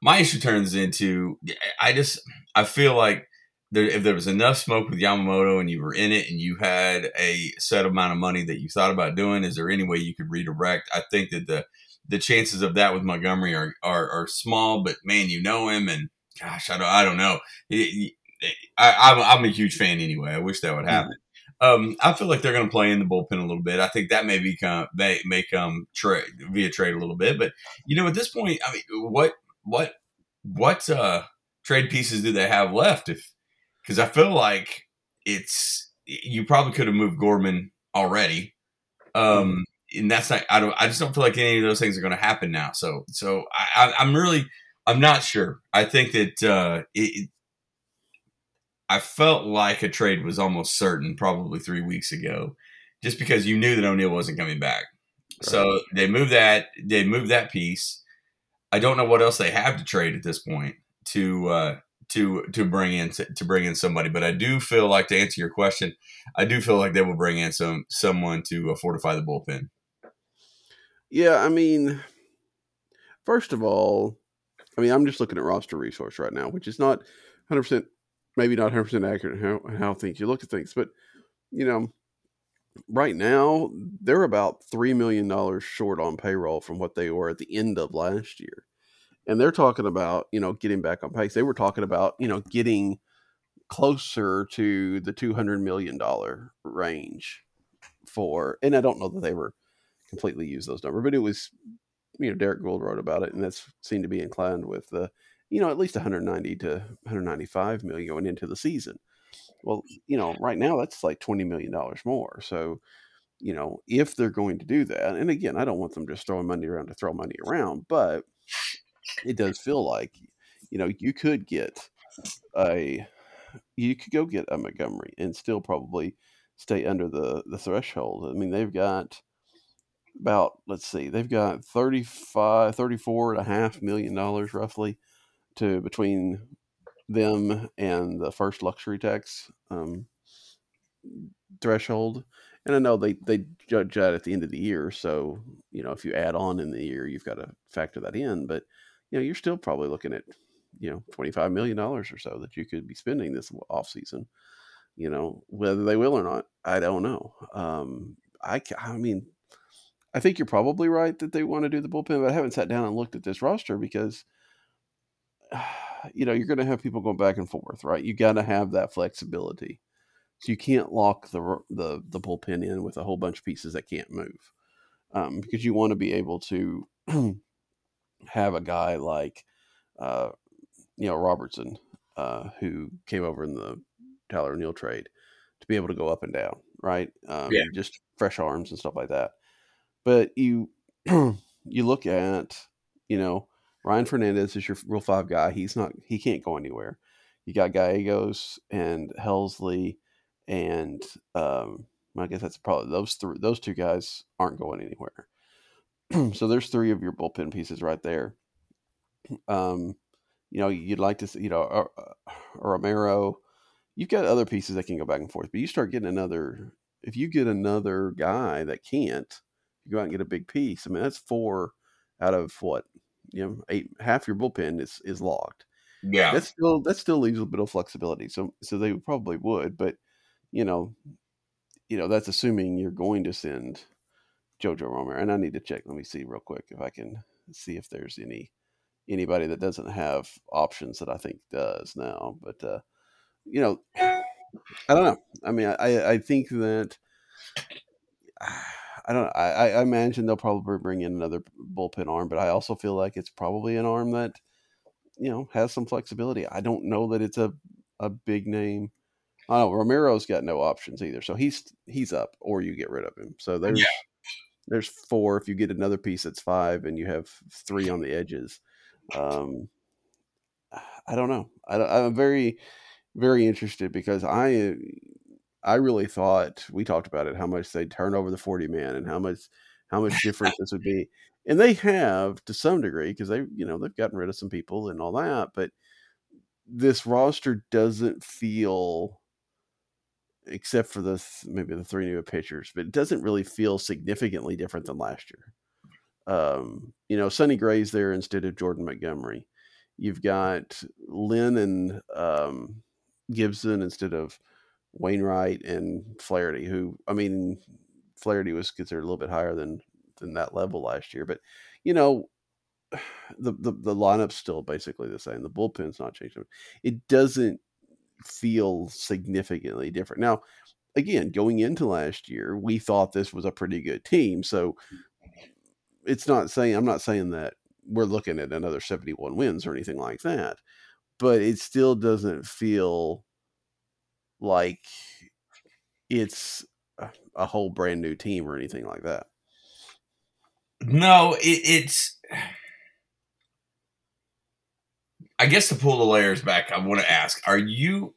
my issue turns into I just I feel like there, if there was enough smoke with Yamamoto and you were in it and you had a set amount of money that you thought about doing, is there any way you could redirect? I think that the the chances of that with Montgomery are are, are small, but man, you know him, and gosh, I don't I don't know. He- I, I'm, I'm a huge fan anyway. I wish that would happen. Um, I feel like they're going to play in the bullpen a little bit. I think that may become may may come trade via trade a little bit, but you know, at this point, I mean, what what what uh, trade pieces do they have left? If because I feel like it's you probably could have moved Gorman already, um, and that's not. I don't. I just don't feel like any of those things are going to happen now. So so I, I, I'm really I'm not sure. I think that uh, it, I felt like a trade was almost certain probably three weeks ago, just because you knew that O'Neill wasn't coming back. So they moved that. They moved that piece. I don't know what else they have to trade at this point to uh, to to bring in to bring in somebody, but I do feel like to answer your question, I do feel like they will bring in some someone to uh, fortify the bullpen. Yeah, I mean, first of all, I mean, I'm just looking at roster resource right now, which is not 100, percent maybe not 100 percent accurate in how how things you look at things, but you know, right now they're about three million dollars short on payroll from what they were at the end of last year, and they're talking about you know getting back on pace. They were talking about you know getting closer to the 200 million dollar range for, and I don't know that they were completely used those numbers, but it was, you know, Derrick Goold wrote about it, and that's seemed to be inclined with the, you know, at least 190 to 195 million going into the season. Well, you know, right now that's like 20 million dollars more. So, you know, if they're going to do that, and again, I don't want them just throwing money around to throw money around, but it does feel like, you know, you could get a, you could go get a Montgomery and still probably stay under the the threshold. I mean, they've got about let's see, they've got 35, 34 and a half million dollars roughly to between them and the first luxury tax um, threshold. And I know they, they judge that at the end of the year. So, you know, if you add on in the year, you've got to factor that in. But, you know, you're still probably looking at, you know, $25 million or so that you could be spending this off season. You know, whether they will or not, I don't know. Um, I, I mean, I think you're probably right that they want to do the bullpen, but I haven't sat down and looked at this roster because, you know, you're going to have people going back and forth, right? You got to have that flexibility. So you can't lock the, the the bullpen in with a whole bunch of pieces that can't move, um, because you want to be able to have a guy like, uh, you know, Robertson, uh, who came over in the Tyler O'Neill trade, to be able to go up and down, right? Um, Yeah. Just fresh arms and stuff like that. But you you look at, you know, Ryan Fernandez is your Rule Five guy. He's not. He can't go anywhere. You got Gallegos and Helsley, and um, I guess that's probably those three. Those two guys aren't going anywhere. so there's three of your bullpen pieces right there. Um, you know, you'd like to see, you know, uh, uh, Romero. You've got other pieces that can go back and forth, but you start getting another. If you get another guy that can't, you go out and get a big piece. I mean, that's four out of what you know, eight half your bullpen is is locked. Yeah. That's still that still leaves a little bit of flexibility. So so they probably would, but you know, you know that's assuming you're going to send Jojo Romero. And I need to check. Let me see real quick if I can see if there's any anybody that doesn't have options that I think does now. But uh, you know, I don't know. I mean, I I think that. I don't. I, I imagine they'll probably bring in another bullpen arm, but I also feel like it's probably an arm that, you know, has some flexibility. I don't know that it's a a big name. I don't know. Romero's got no options either, so he's he's up, or you get rid of him. So there's Yeah. there's four. If you get another piece, that's five, and you have three on the edges. Um, I don't know. I, I'm very very interested because I I really thought we talked about it how much they turn over the 40 man and how much how much different this would be. And they have to some degree because they you know they've gotten rid of some people and all that, but this roster doesn't feel except for the th- maybe the three new pitchers, but it doesn't really feel significantly different than last year. Um, you know, Sonny Gray's there instead of Jordan Montgomery. You've got Lynn and um, Gibson instead of Wainwright and Flaherty, who I mean, Flaherty was considered a little bit higher than than that level last year, but you know, the the, the lineup's still basically the same. The bullpen's not changing. It doesn't feel significantly different. Now, again, going into last year, we thought this was a pretty good team, so it's not saying I'm not saying that we're looking at another 71 wins or anything like that, but it still doesn't feel like it's a, whole brand new team or anything like that. No, it, it's. I guess to pull the layers back, I want to ask: Are you?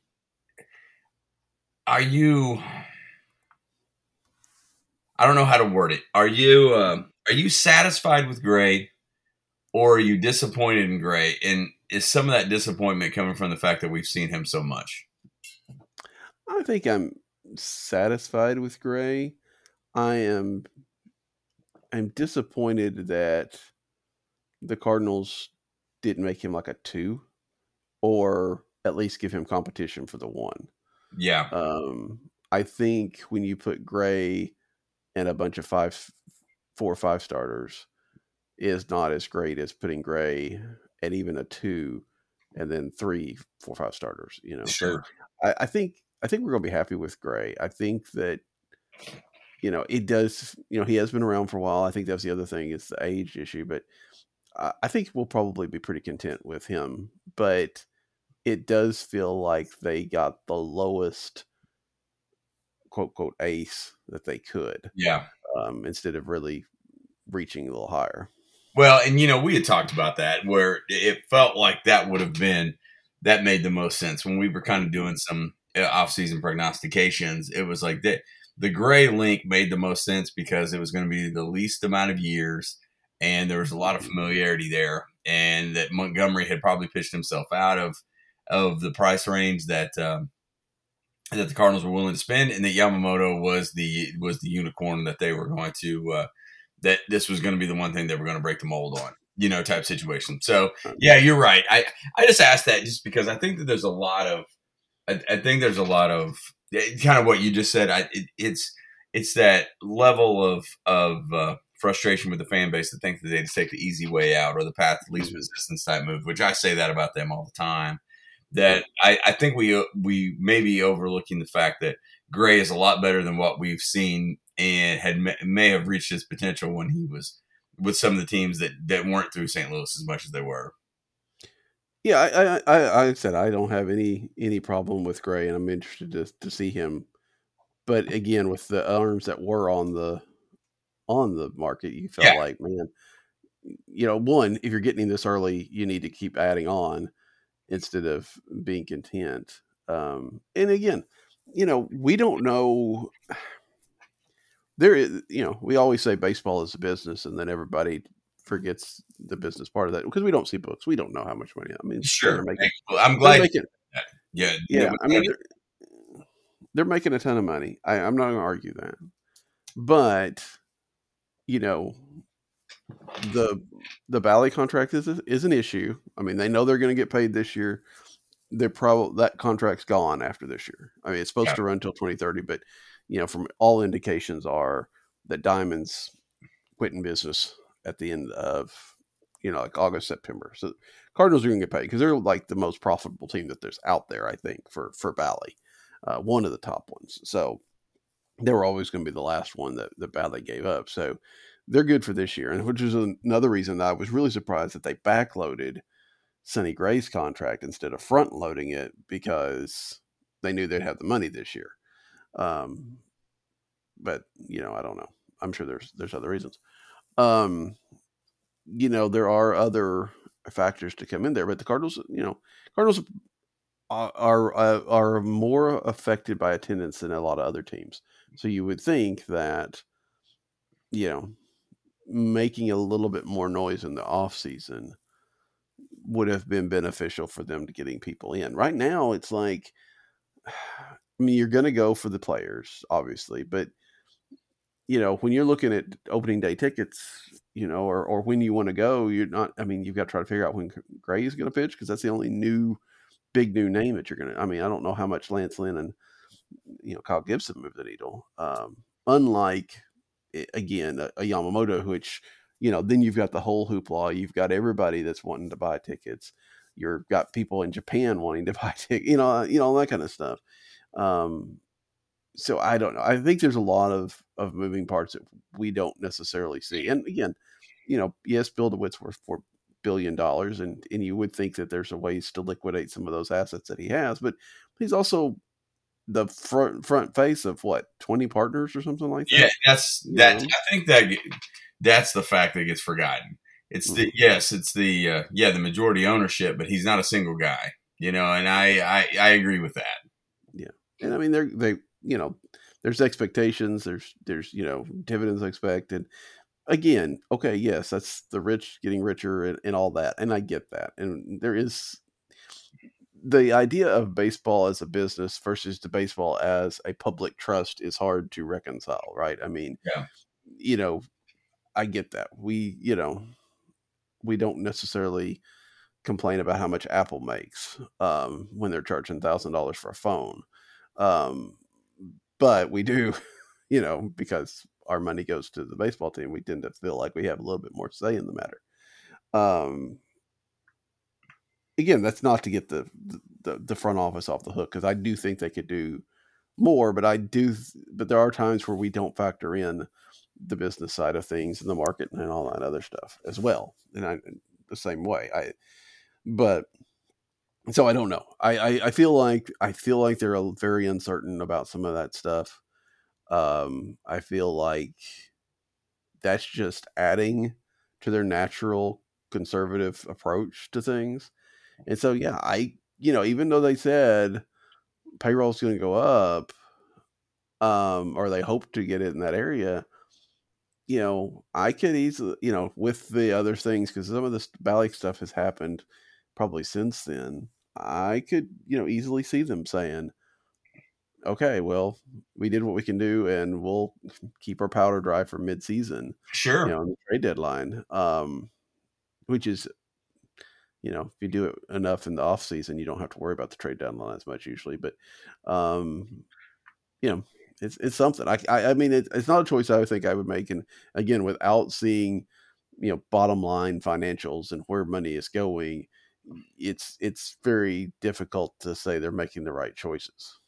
Are you? I don't know how to word it. Are you? Um, are you satisfied with Gray, or are you disappointed in Gray? And is some of that disappointment coming from the fact that we've seen him so much? I think I'm satisfied with Gray. I am I'm disappointed that the Cardinals didn't make him like a two or at least give him competition for the one. Yeah, Um, I think when you put Gray and a bunch of five, four or five starters, is not as great as putting Gray and even a two, and then three, four, five starters. You know, sure. so I, I think I think we're going to be happy with Gray. I think that you know, it does. You know, he has been around for a while. I think that's the other thing is the age issue, but I, I think we'll probably be pretty content with him. But it does feel like they got the lowest quote quote ace that they could. Yeah. Um, instead of really reaching a little higher. Well, and you know, we had talked about that where it felt like that would have been that made the most sense when we were kind of doing some uh, off-season prognostications. It was like that the gray link made the most sense because it was going to be the least amount of years and there was a lot of familiarity there and that Montgomery had probably pitched himself out of of the price range that um, that the Cardinals were willing to spend and that Yamamoto was the was the unicorn that they were going to uh, that this was going to be the one thing they were going to break the mold on you know type situation so yeah you're right i i just asked that just because i think that there's a lot of i, I think there's a lot of eh, kind of what you just said i it, it's it's that level of of uh, frustration with the fan base to think that they just take the easy way out or the path of least resistance type move which i say that about them all the time that I, I think we we may be overlooking the fact that Gray is a lot better than what we've seen and had may have reached his potential when he was with some of the teams that that weren't through St. Louis as much as they were. Yeah, I, I, I, said I don't have any any problem with Gray, and I'm interested to to see him. But again, with the arms that were on the on the market, you felt yeah. like, man, you know, one, if you're getting this early, you need to keep adding on instead of being content. Um, and again, you know, we don't know. There is, you know, we always say baseball is a business, and then everybody forgets the business part of that because we don't see books. We don't know how much money. I mean, sure. Making, I'm glad. Making, yeah, yeah. I mean, they're, they're, making a ton of money. I, I'm not going to argue that, but you know, the the Bally contract is is an issue. I mean, they know they're going to get paid this year. They're probably that contract's gone after this year. I mean, it's supposed yeah. to run until 2030, but you know, from all indications are that Diamonds quitting business at the end of you know like August September. So Cardinals are going to get paid because they're like the most profitable team that there's out there. I think for for Bally, uh, one of the top ones. So they were always going to be the last one that that Bally gave up. So they're good for this year, and which is another reason that I was really surprised that they backloaded Sonny Gray's contract instead of front loading it because they knew they'd have the money this year. Um, but you know, I don't know. I'm sure there's there's other reasons. Um, you know, there are other factors to come in there, but the Cardinals, you know, Cardinals are are, uh, are more affected by attendance than a lot of other teams. So you would think that, you know, making a little bit more noise in the off season would have been beneficial for them to getting people in. Right now, it's like, I mean, you're going to go for the players, obviously, but you know, when you're looking at opening day tickets, you know, or or when you want to go, you're not. I mean, you've got to try to figure out when Gray is going to pitch because that's the only new, big new name that you're going to. I mean, I don't know how much Lance Lynn and you know Kyle Gibson move the needle. Um, unlike again a, a Yamamoto, which you know, then you've got the whole hoopla. You've got everybody that's wanting to buy tickets. You've got people in Japan wanting to buy tickets. You know, you know all that kind of stuff. Um, so I don't know. I think there's a lot of of moving parts that we don't necessarily see. And again, you know, yes, Bill DeWitt's worth four billion dollars, and and you would think that there's a ways to liquidate some of those assets that he has, but he's also the front front face of what twenty partners or something like that. Yeah, that's that. Know? I think that that's the fact that gets forgotten. It's mm-hmm. the yes, it's the uh, yeah the majority ownership, but he's not a single guy, you know. And I I, I agree with that. Yeah, and I mean they're they you know there's expectations, there's there's you know dividends expected. Again, okay, yes, that's the rich getting richer and, and all that, and I get that, and there is the idea of baseball as a business versus the baseball as a public trust is hard to reconcile, right? I mean, yeah. you know, I get that. We, you know, we don't necessarily complain about how much Apple makes um, when they're charging thousand dollars for a phone, um, but we do, you know, because our money goes to the baseball team. We tend to feel like we have a little bit more say in the matter. Um, again, that's not to get the the, the front office off the hook because I do think they could do more, but I do. But there are times where we don't factor in the business side of things and the market and all that other stuff as well. And I the same way. I but so I don't know. I, I, I feel like I feel like they're very uncertain about some of that stuff. Um, I feel like that's just adding to their natural conservative approach to things. And so yeah, I you know, even though they said payroll's going to go up, um, or they hope to get it in that area, you know, I could easily, you know, with the other things, because some of this Bally stuff has happened probably since then. I could, you know, easily see them saying, okay, well, we did what we can do and we'll keep our powder dry for mid-season. Sure. You know, on the trade deadline. Um, which is, you know, if you do it enough in the off season, you don't have to worry about the trade deadline as much usually. But, um, you know, it's it's something. I I, I mean, it, it's not a choice I would think I would make, and again, without seeing, you know, bottom line financials and where money is going, it's it's very difficult to say they're making the right choices.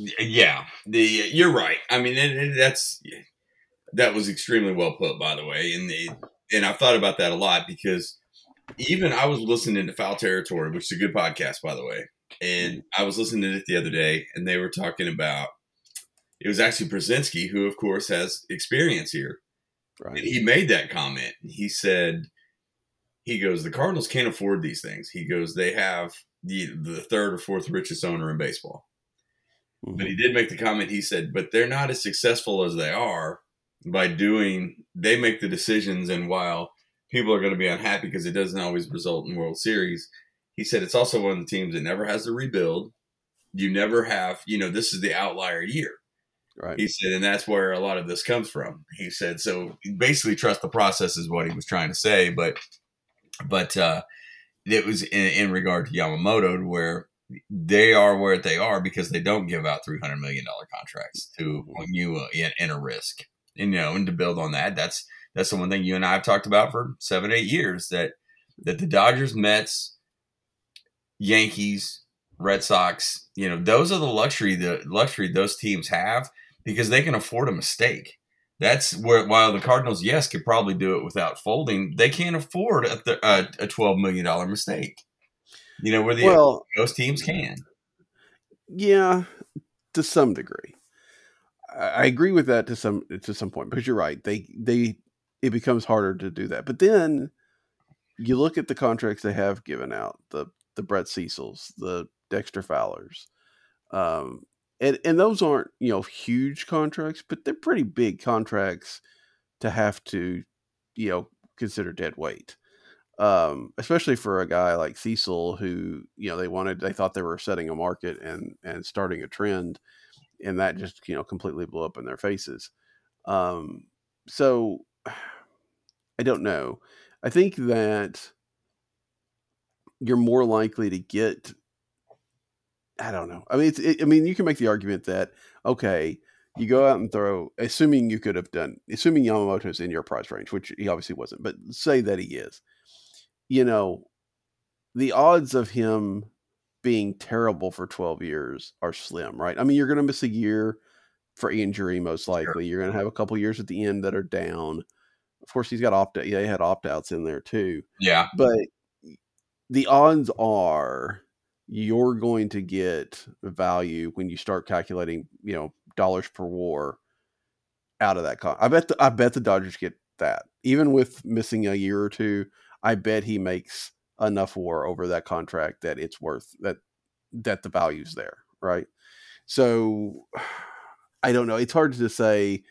Uh, yeah, the you're right. I mean, it, it, that's that was extremely well put, by the way, and the, and I've thought about that a lot because even I was listening to Foul Territory, which is a good podcast, by the way, and mm-hmm. I was listening to it the other day, and they were talking about it was actually Pierzynski, who of course has experience here, Right. and he made that comment. He said, he goes, the Cardinals can't afford these things. He goes, they have the the third or fourth richest owner in baseball. But he mm-hmm. did make the comment. He said, but they're not as successful as they are by doing, they make the decisions. And while people are going to be unhappy because it doesn't always result in World Series, he said it's also one of the teams that never has to rebuild. You never have, you know, this is the outlier year. right. He said, and that's where a lot of this comes from. He said, so basically trust the process is what he was trying to say. But, but, uh, it was in, in regard to Yamamoto where they are where they are because they don't give out three hundred million dollar contracts to you uh, in, in a risk. And you know, and to build on that, that's that's the one thing you and I have talked about for seven, eight years that that the Dodgers, Mets, Yankees, Red Sox, you know, those are the luxury the luxury those teams have because they can afford a mistake. That's where while the Cardinals, yes, could probably do it without folding, they can't afford a, th- a, a twelve million dollar mistake. You know, where the well, those teams can. yeah, to some degree. I I agree with that to some to some point because you're right. They they it becomes harder to do that. But then you look at the contracts they have given out the the Brett Cecils, the Dexter Fowlers, um, and and those aren't you know huge contracts, but they're pretty big contracts to have to you know consider dead weight. Um, especially for a guy like Cecil, who you know they wanted, they thought they were setting a market and and starting a trend, and that just you know completely blew up in their faces. Um, so I don't know. I think that you're more likely to get. I don't know. I mean, it's, it, I mean, you can make the argument that okay, you go out and throw, assuming you could have done, assuming Yamamoto's in your price range, which he obviously wasn't, but say that he is. You know, the odds of him being terrible for 12 years are slim, right? I mean, you're going to miss a year for injury, most likely. You're going to have a couple years at the end that are down. Of course, he's got opt out. Yeah, he had opt outs in there too. Yeah, But the odds are you're going to get value when you start calculating, you know, dollars per war out of that. Con- I bet. The, I bet the Dodgers get that, even with missing a year or two. I bet he makes enough war over that contract that it's worth that that the value's mm-hmm. there, right? So I don't know. It's hard to say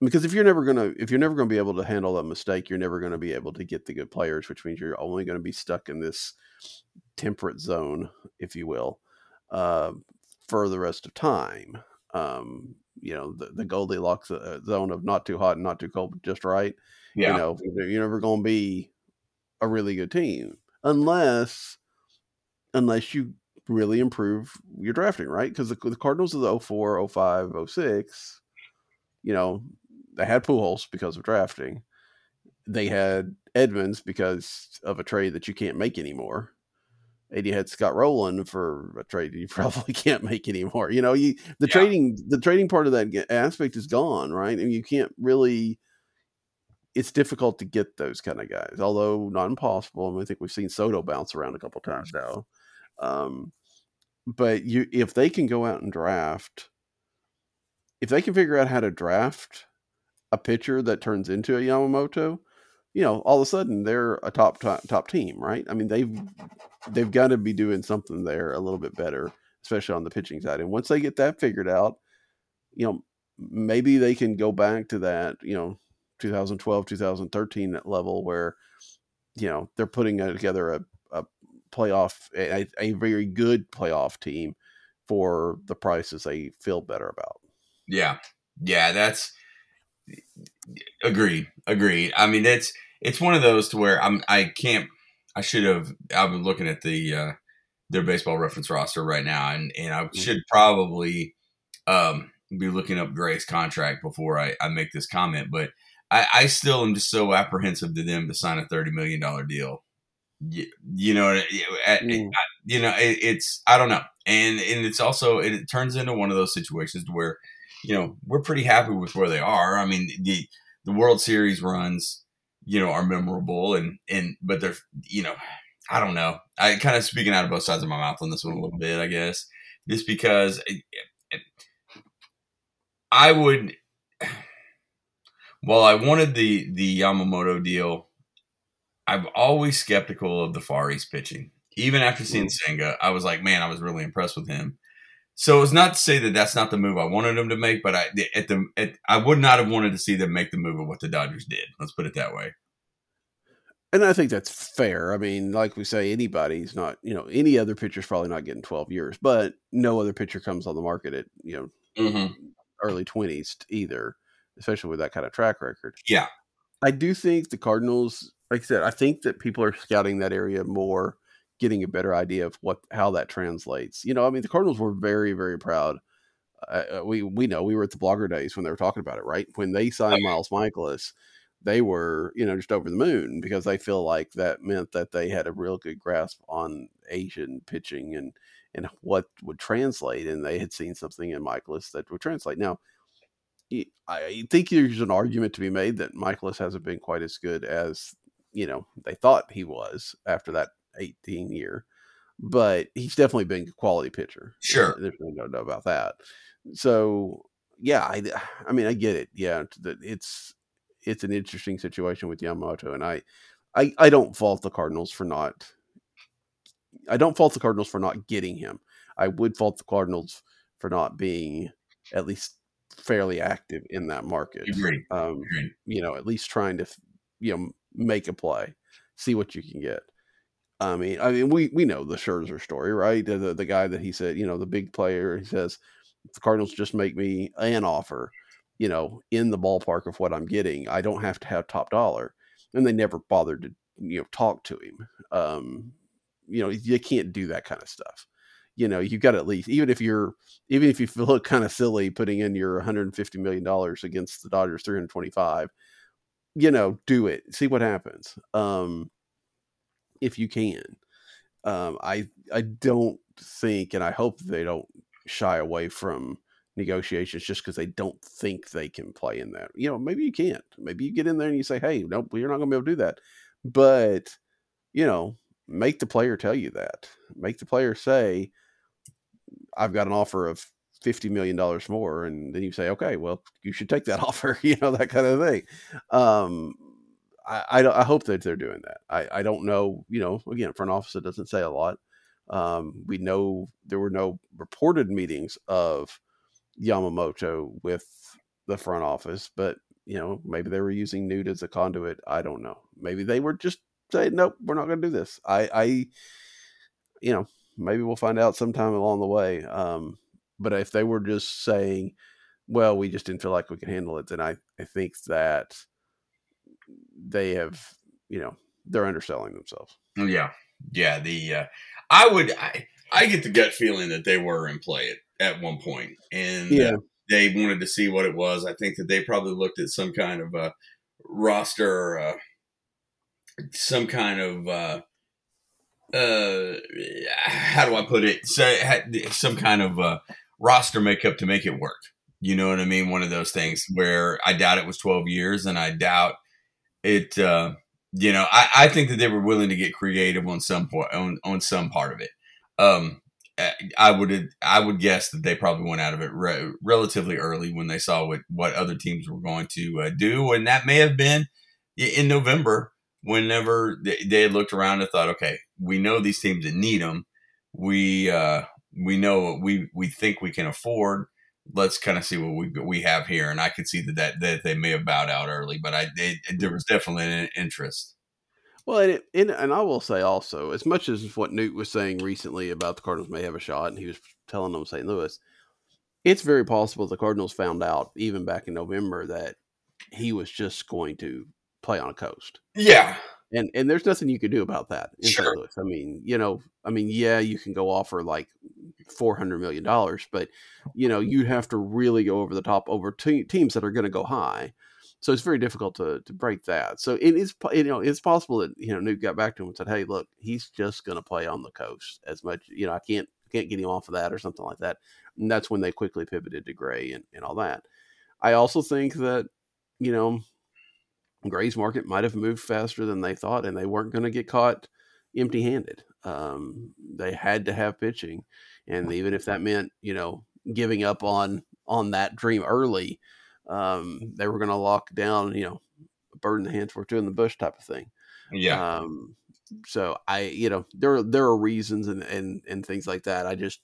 because if you're never gonna if you're never gonna be able to handle that mistake, you're never gonna be able to get the good players, which means you're only going to be stuck in this temperate zone, if you will, uh, for the rest of time. Um, you know, the, the Goldilocks uh, zone of not too hot and not too cold, but just right yeah, you know you're never going to be a really good team unless unless you really improve your drafting right? Because the, the cardinals of the 04 05 06 you know they had Pujols because of drafting. They had edmonds because of a trade that you can't make anymore and you had Scott Rolen for a trade you probably can't make anymore. You know, you the Yeah. trading the trading part of that aspect is gone, right? And you can't really. It's difficult to get those kind of guys, although not impossible. I, mean, I think we've seen Soto bounce around a couple times now. Um, but you, if they can go out and draft, if they can figure out how to draft a pitcher that turns into a Yamamoto, you know, all of a sudden they're a top top, top team, right? I mean, they've they've got to be doing something there a little bit better, especially on the pitching side. And once they get that figured out, you know, maybe they can go back to that, you know, 2012, 2013 level where, you know, they're putting uh, together a, a playoff, a, a very good playoff team for the prices they feel better about. Yeah, yeah, that's agreed. Agreed. I mean, it's it's one of those to where I'm I can't. I should have. I've been looking at the uh, their baseball reference roster right now, and and I should probably um, be looking up Gray's contract before I, I make this comment, but I, I still am just so apprehensive to them to sign a thirty million dollar deal. You, you know, at, Mm. you know, it, it's I don't know, and and it's also it, it turns into one of those situations where you know we're pretty happy with where they are. I mean, the the World Series runs, you know, are memorable, and and but they're you know, I don't know. I kind of speaking out of both sides of my mouth on this one a little bit, I guess, just because it, it, I would. While I wanted the the Yamamoto deal, I'm always skeptical of the Far East pitching. Even after seeing mm. Senga, I was like, man, I was really impressed with him. So it's not to say that that's not the move I wanted them to make, but I at the at, I would not have wanted to see them make the move of what the Dodgers did. Let's put it that way. And I think that's fair. I mean, like we say, anybody's not, you know, any other pitcher's probably not getting 12 years, but no other pitcher comes on the market at, you know, Mm-hmm. early 20s either, especially with that kind of track record. Yeah. I do think the Cardinals, like I said, I think that people are scouting that area more, getting a better idea of what how that translates. You know, I mean, the Cardinals were very, very proud. Uh, uh, we we know we were at the blogger days when they were talking about it, right? When they signed Miles Mikolas, they were you know just over the moon because they feel like that meant that they had a real good grasp on Asian pitching and and what would translate, and they had seen something in Mikolas that would translate. Now, I think there's an argument to be made that Mikolas hasn't been quite as good as you know they thought he was after that 18 year, but he's definitely been a quality pitcher. Sure. there's no doubt about that. So yeah, I, I mean I get it. Yeah, it's it's an interesting situation with Yamamoto, and I, I I don't fault the Cardinals for not. I don't fault the Cardinals for not getting him. I would fault the Cardinals for not being at least fairly active in that market. Um, you know, at least trying to, you know, make a play, see what you can get. I mean, I mean, we we know the Scherzer story, right? The, the the guy that he said, you know, the big player. He says, the Cardinals just make me an offer, you know, in the ballpark of what I'm getting, I don't have to have top dollar. And they never bothered to, you know, talk to him. Um, you know, you can't do that kind of stuff. You know, you got at least, even if you're, even if you feel kind of silly putting in your 150 million dollars against the Dodgers 325, you know, do it. See what happens. Um, if you can. Um, I I don't think, and I hope they don't shy away from negotiations just because they don't think they can play in that. You know, maybe you can't. Maybe you get in there and you say, "Hey, nope, you're not going to be able to do that." But you know, make the player tell you that. Make the player say, "I've got an offer of." Fifty million dollars more, and then you say, "Okay, well, you should take that offer," you know that kind of thing. Um, I, I, I hope that they're doing that. I, I don't know, you know, again, front office, it doesn't say a lot. Um, we know there were no reported meetings of Yamamoto with the front office, but, you know, maybe they were using Newt as a conduit. I don't know. Maybe they were just saying, nope, we're not going to do this. I, I, you know, maybe we'll find out sometime along the way. Um, but if they were just saying, well, we just didn't feel like we could handle it, then I, I think that they have, you know, they're underselling themselves. Yeah, yeah. The uh, I would I I get the gut feeling that they were in play at, at one point, and Yeah. they wanted to see what it was. I think that they probably looked at some kind of a roster, uh, some kind of uh, uh, how do I put it? So some kind of uh, roster makeup to make it work. You know what I mean? One of those things where I doubt it was 12 years, and I doubt it. Uh, you know, I, I think that they were willing to get creative on some point on, on some part of it. Um, I would I would guess that they probably went out of it re- relatively early when they saw what what other teams were going to uh, do, and that may have been in November. Whenever they, they had looked around and thought, okay, we know these teams that need them. We uh, we know what we we think we can afford. Let's kind of see what we we have here, and I could see that that, that they may have bowed out early, but I it, there was definitely an interest. Well, and, it, and and I will say also, as much as what Newt was saying recently about the Cardinals may have a shot, and he was telling them St. Louis, it's very possible the Cardinals found out even back in November that he was just going to play on a coast. Yeah, and and there's nothing you could do about that in sure. St. Louis. I mean, you know, I mean, yeah, you can go offer like four hundred million dollars, but you know, you have to really go over the top over te- teams that are going to go high. So it's very difficult to to break that. So it is you know it's possible that you know Newt got back to him and said, "Hey, look, he's just going to play on the coast as much. You know, I can't can't get him off of that or something like that." And that's when they quickly pivoted to Gray and, and all that. I also think that you know Gray's market might have moved faster than they thought, and they weren't going to get caught empty handed. Um, they had to have pitching, and even if that meant you know giving up on on that dream early um, they were going to lock down, you know, a bird in the hands for two in the bush type of thing. Yeah. Um, so I, you know, there there are reasons and and and things like that. I just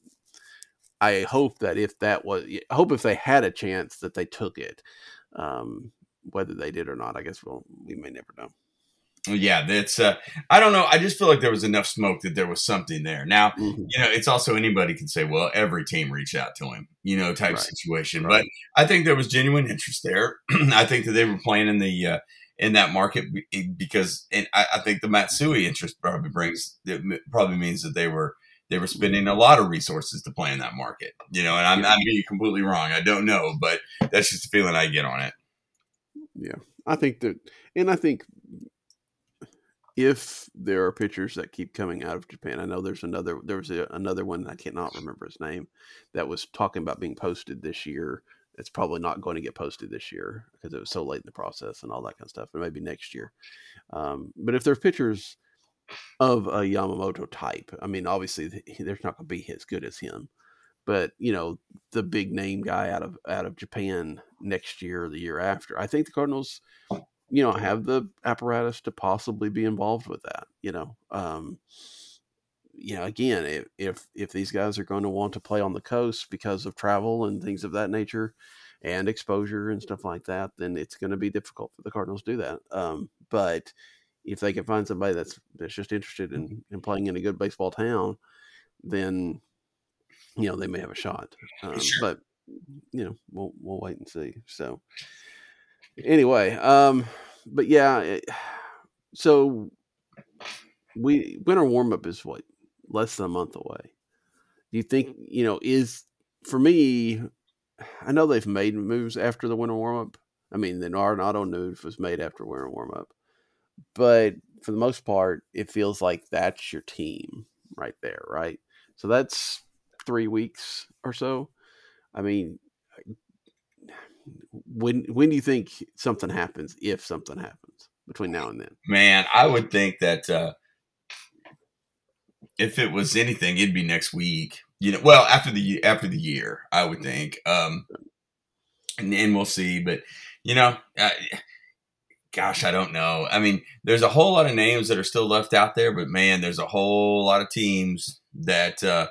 I hope that if that was, I hope if they had a chance that they took it. Um, whether they did or not, I guess we'll we may never know. Yeah, that's. Uh, I don't know. I just feel like there was enough smoke that there was something there. Now, mm-hmm. you know, it's also anybody can say, "Well, every team reached out to him," you know, type right. situation. Right. But I think there was genuine interest there. I think that they were playing in the uh, in that market because, and I, I think the Matsui interest probably brings probably means that they were they were spending a lot of resources to play in that market. You know, and I'm yeah. being completely wrong. I don't know, but that's just the feeling I get on it. Yeah, I think that, and I think if there are pitchers that keep coming out of Japan, I know there's another there was a, another one I cannot remember his name that was talking about being posted this year. It's probably not going to get posted this year because it was so late in the process and all that kind of stuff. But maybe next year. Um, but if there's pitchers of a Yamamoto type, I mean, obviously there's not going to be as good as him. But you know, the big name guy out of out of Japan next year or the year after, I think the Cardinals you know have the apparatus to possibly be involved with that you know um you know again if if, if these guys are going to want to play on the coast because of travel and things of that nature and exposure and stuff like that then it's going to be difficult for the cardinals to do that um but if they can find somebody that's that's just interested in, in playing in a good baseball town then you know they may have a shot um, sure. but you know we'll we'll wait and see so anyway, um, but yeah, it, so we winter warm up is what less than a month away. Do you think you know is for me? I know they've made moves after the winter warm up. I mean, the Arenado move was made after winter warm up, but for the most part, it feels like that's your team right there, right? So that's three weeks or so. I mean, when when do you think something happens? If something happens between now and then, man, I would think that uh, if it was anything, it'd be next week. You know, well after the after the year, I would think, um, and then we'll see. But you know, uh, gosh, I don't know. I mean, there's a whole lot of names that are still left out there, but man, there's a whole lot of teams that uh,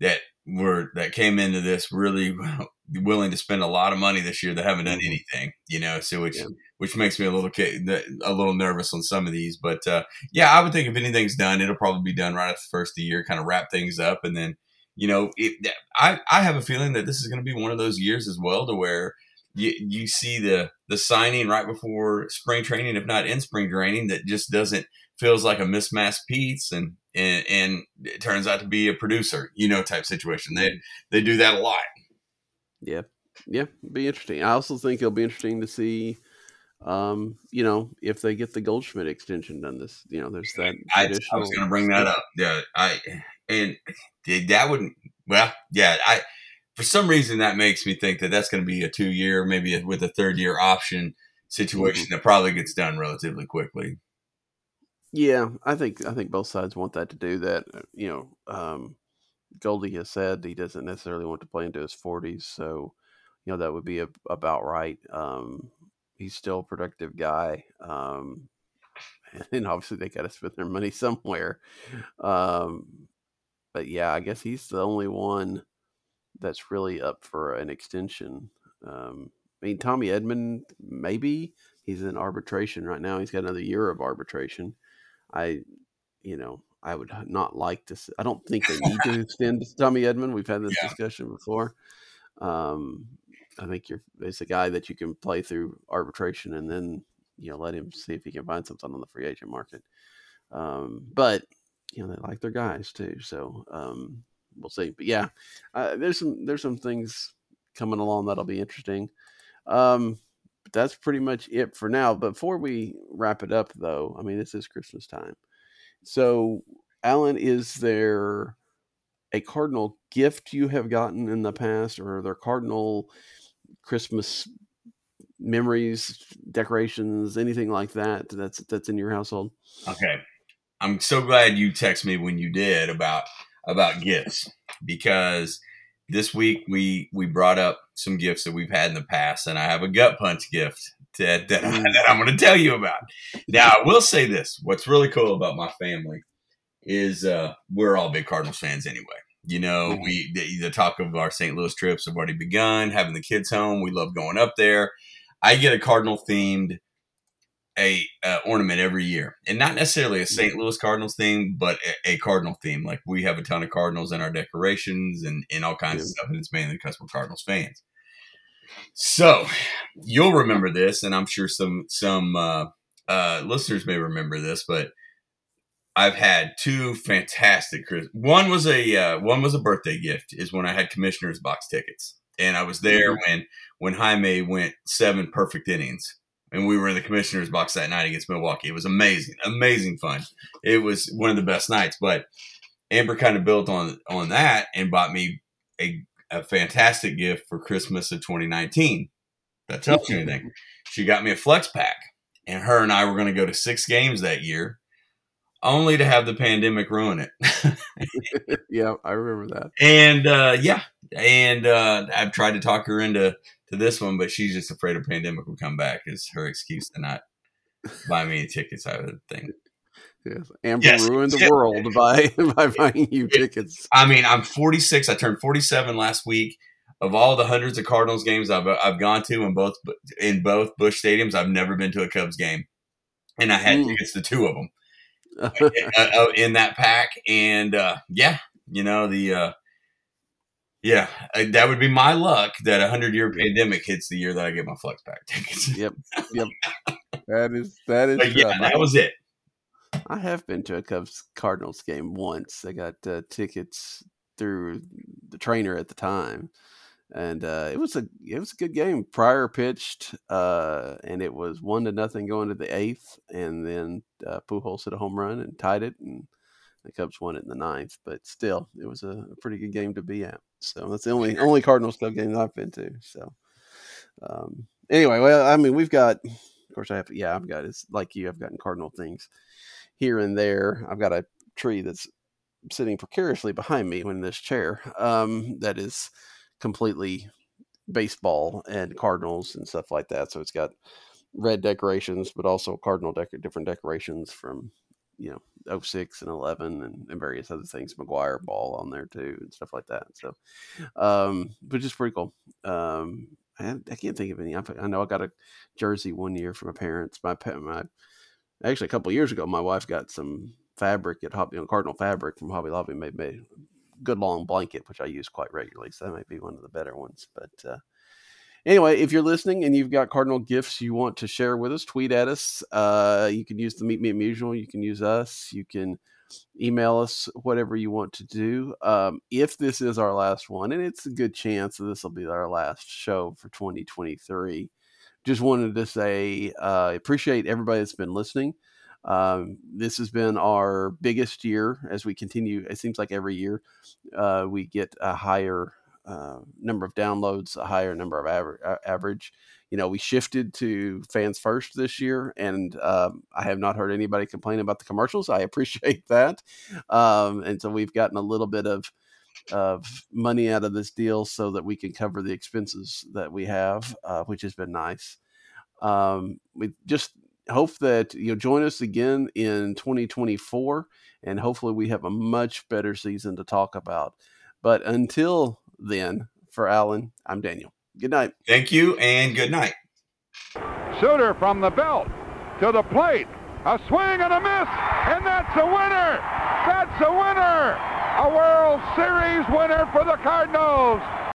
that were that came into this really willing to spend a lot of money this year that haven't done mm-hmm. anything, you know, so which yeah. which makes me a little a little nervous on some of these. But uh, yeah, I would think if anything's done, it'll probably be done right at the first of the year, kind of wrap things up, and then you know, it, I I have a feeling that this is going to be one of those years as well to where you you see the the signing right before spring training, if not in spring training, that just doesn't feels like a mismatched piece and, and and it turns out to be a producer, you know, type situation. They they do that a lot. Yeah, yeah, be interesting. I also think it'll be interesting to see um, you know, if they get the Goldschmidt extension done, this, you know, there's that. I, I was going to bring that up. Yeah, I and that wouldn't. Well, yeah, I for some reason that makes me think that that's going to be a two year, maybe with a third year option situation mm-hmm. that probably gets done relatively quickly. Yeah, I think I think both sides want that to do that. Uh, you know, um, Goldie has said he doesn't necessarily want to play into his forties, so you know that would be a, about right. Um, he's still a productive guy, um, and obviously they got to spend their money somewhere. Um, but yeah, I guess he's the only one that's really up for an extension. Um, I mean, Tommy Edman, maybe he's in arbitration right now. He's got another year of arbitration. I, you know, I would not like to. I don't think they need to extend Tommy Edman. We've had this yeah. discussion before. Um, I think you're it's a guy that you can play through arbitration and then you know let him see if he can find something on the free agent market. Um, but you know they like their guys too, so um, we'll see. But yeah, uh, there's some there's some things coming along that'll be interesting. Um, but that's pretty much it for now. Before we wrap it up, though, I mean this is Christmas time, so Allen, is there a cardinal gift you have gotten in the past, or are there cardinal Christmas memories, decorations, anything like that that's that's in your household? Okay. I'm so glad you text me when you did about about gifts because this week we we brought up some gifts that we've had in the past and I have a gut punch gift that, that, mm. that I'm going to tell you about. Now, I will say this, what's really cool about my family is uh, we're all big Cardinals fans anyway. You know, mm-hmm. we the, the, talk of our St. Louis trips have already begun. Having the kids home, we love going up there. I get a Cardinal themed a uh, ornament every year, and not necessarily a St. Louis Cardinals theme, but a, a, Cardinal theme. Like we have a ton of Cardinals in our decorations and, and all kinds yeah. of stuff, and it's mainly because we're Cardinals fans. So you'll remember this, and I'm sure some some uh, uh, listeners may remember this, but I've had two fantastic Christmas. One was a uh, one was a birthday gift. Is when I had commissioners box tickets, and I was there mm-hmm. when when Jaime went seven perfect innings, and we were in the commissioners box that night against Milwaukee. It was amazing, amazing fun. It was one of the best nights. But Amber kind of built on on that and bought me a a fantastic gift for Christmas of 2019. That tells you anything. She got me a flex pack, and her and I were going to go to six games that year only to have the pandemic ruin it. yeah, I remember that. And uh, yeah, and uh, I've tried to talk her into to this one, but she's just afraid a pandemic will come back. Is her excuse to not buy me tickets? I would think. Yes, Amber yes. ruined the world by by buying you tickets. I mean, I'm 46. I turned 47 last week. Of all the hundreds of Cardinals games I've I've gone to in both in both Busch stadiums, I've never been to a Cubs game, and I had mm. tickets to two of them. Uh, uh, in that pack. And uh, yeah, you know the uh, yeah, uh, that would be my luck that a hundred year pandemic hits the year that I get my flex pack tickets. yep, yep. That is that is. But yeah, that was it. I have been to a Cubs Cardinals game once. I got uh, tickets through the trainer at the time and uh, it was a it was a good game. Prior pitched, uh, and it was one to nothing going to the eighth, and then uh, Pujols hit a home run and tied it, and the Cubs won it in the ninth. But still, it was a, a pretty good game to be at. So that's the only only Cardinals Cub game that I've been to. So um, anyway, well, I mean, we've got, of course, I have, yeah, I've got it's like you, I've gotten Cardinal things here and there. I've got a tree that's sitting precariously behind me in this chair um, that is completely baseball and Cardinals and stuff like that. So it's got red decorations, but also Cardinal dec- different decorations from you know 06 and 11 and, and, various other things McGwire ball on there too and stuff like that so um which is pretty cool um I, I can't think of any I, know I got a jersey one year from my parents my my actually a couple years ago my wife got some fabric at Hobby you know, Cardinal fabric from Hobby Lobby made, made good long blanket, which I use quite regularly. So that might be one of the better ones. But uh, anyway, if you're listening and you've got Cardinal gifts you want to share with us, tweet at us. Uh, you can use the Meet Me at Musial. You can use us. You can email us, whatever you want to do. Um, if this is our last one, and it's a good chance that this will be our last show for 2023, just wanted to say uh, appreciate everybody that's been listening. Um, this has been our biggest year as we continue. It seems like every year uh, we get a higher uh, number of downloads, a higher number of aver- average. You know, we shifted to fans first this year, and um, I have not heard anybody complain about the commercials. I appreciate that, um, and so we've gotten a little bit of of money out of this deal so that we can cover the expenses that we have, uh, which has been nice. Um, we just hope that you'll join us again in 2024, and hopefully we have a much better season to talk about. But until then, for Allen, I'm Daniel. Good night. Thank you, and good night. Shooter from the belt to the plate. A swing and a miss, and that's a winner. That's a winner. A World Series winner for the Cardinals.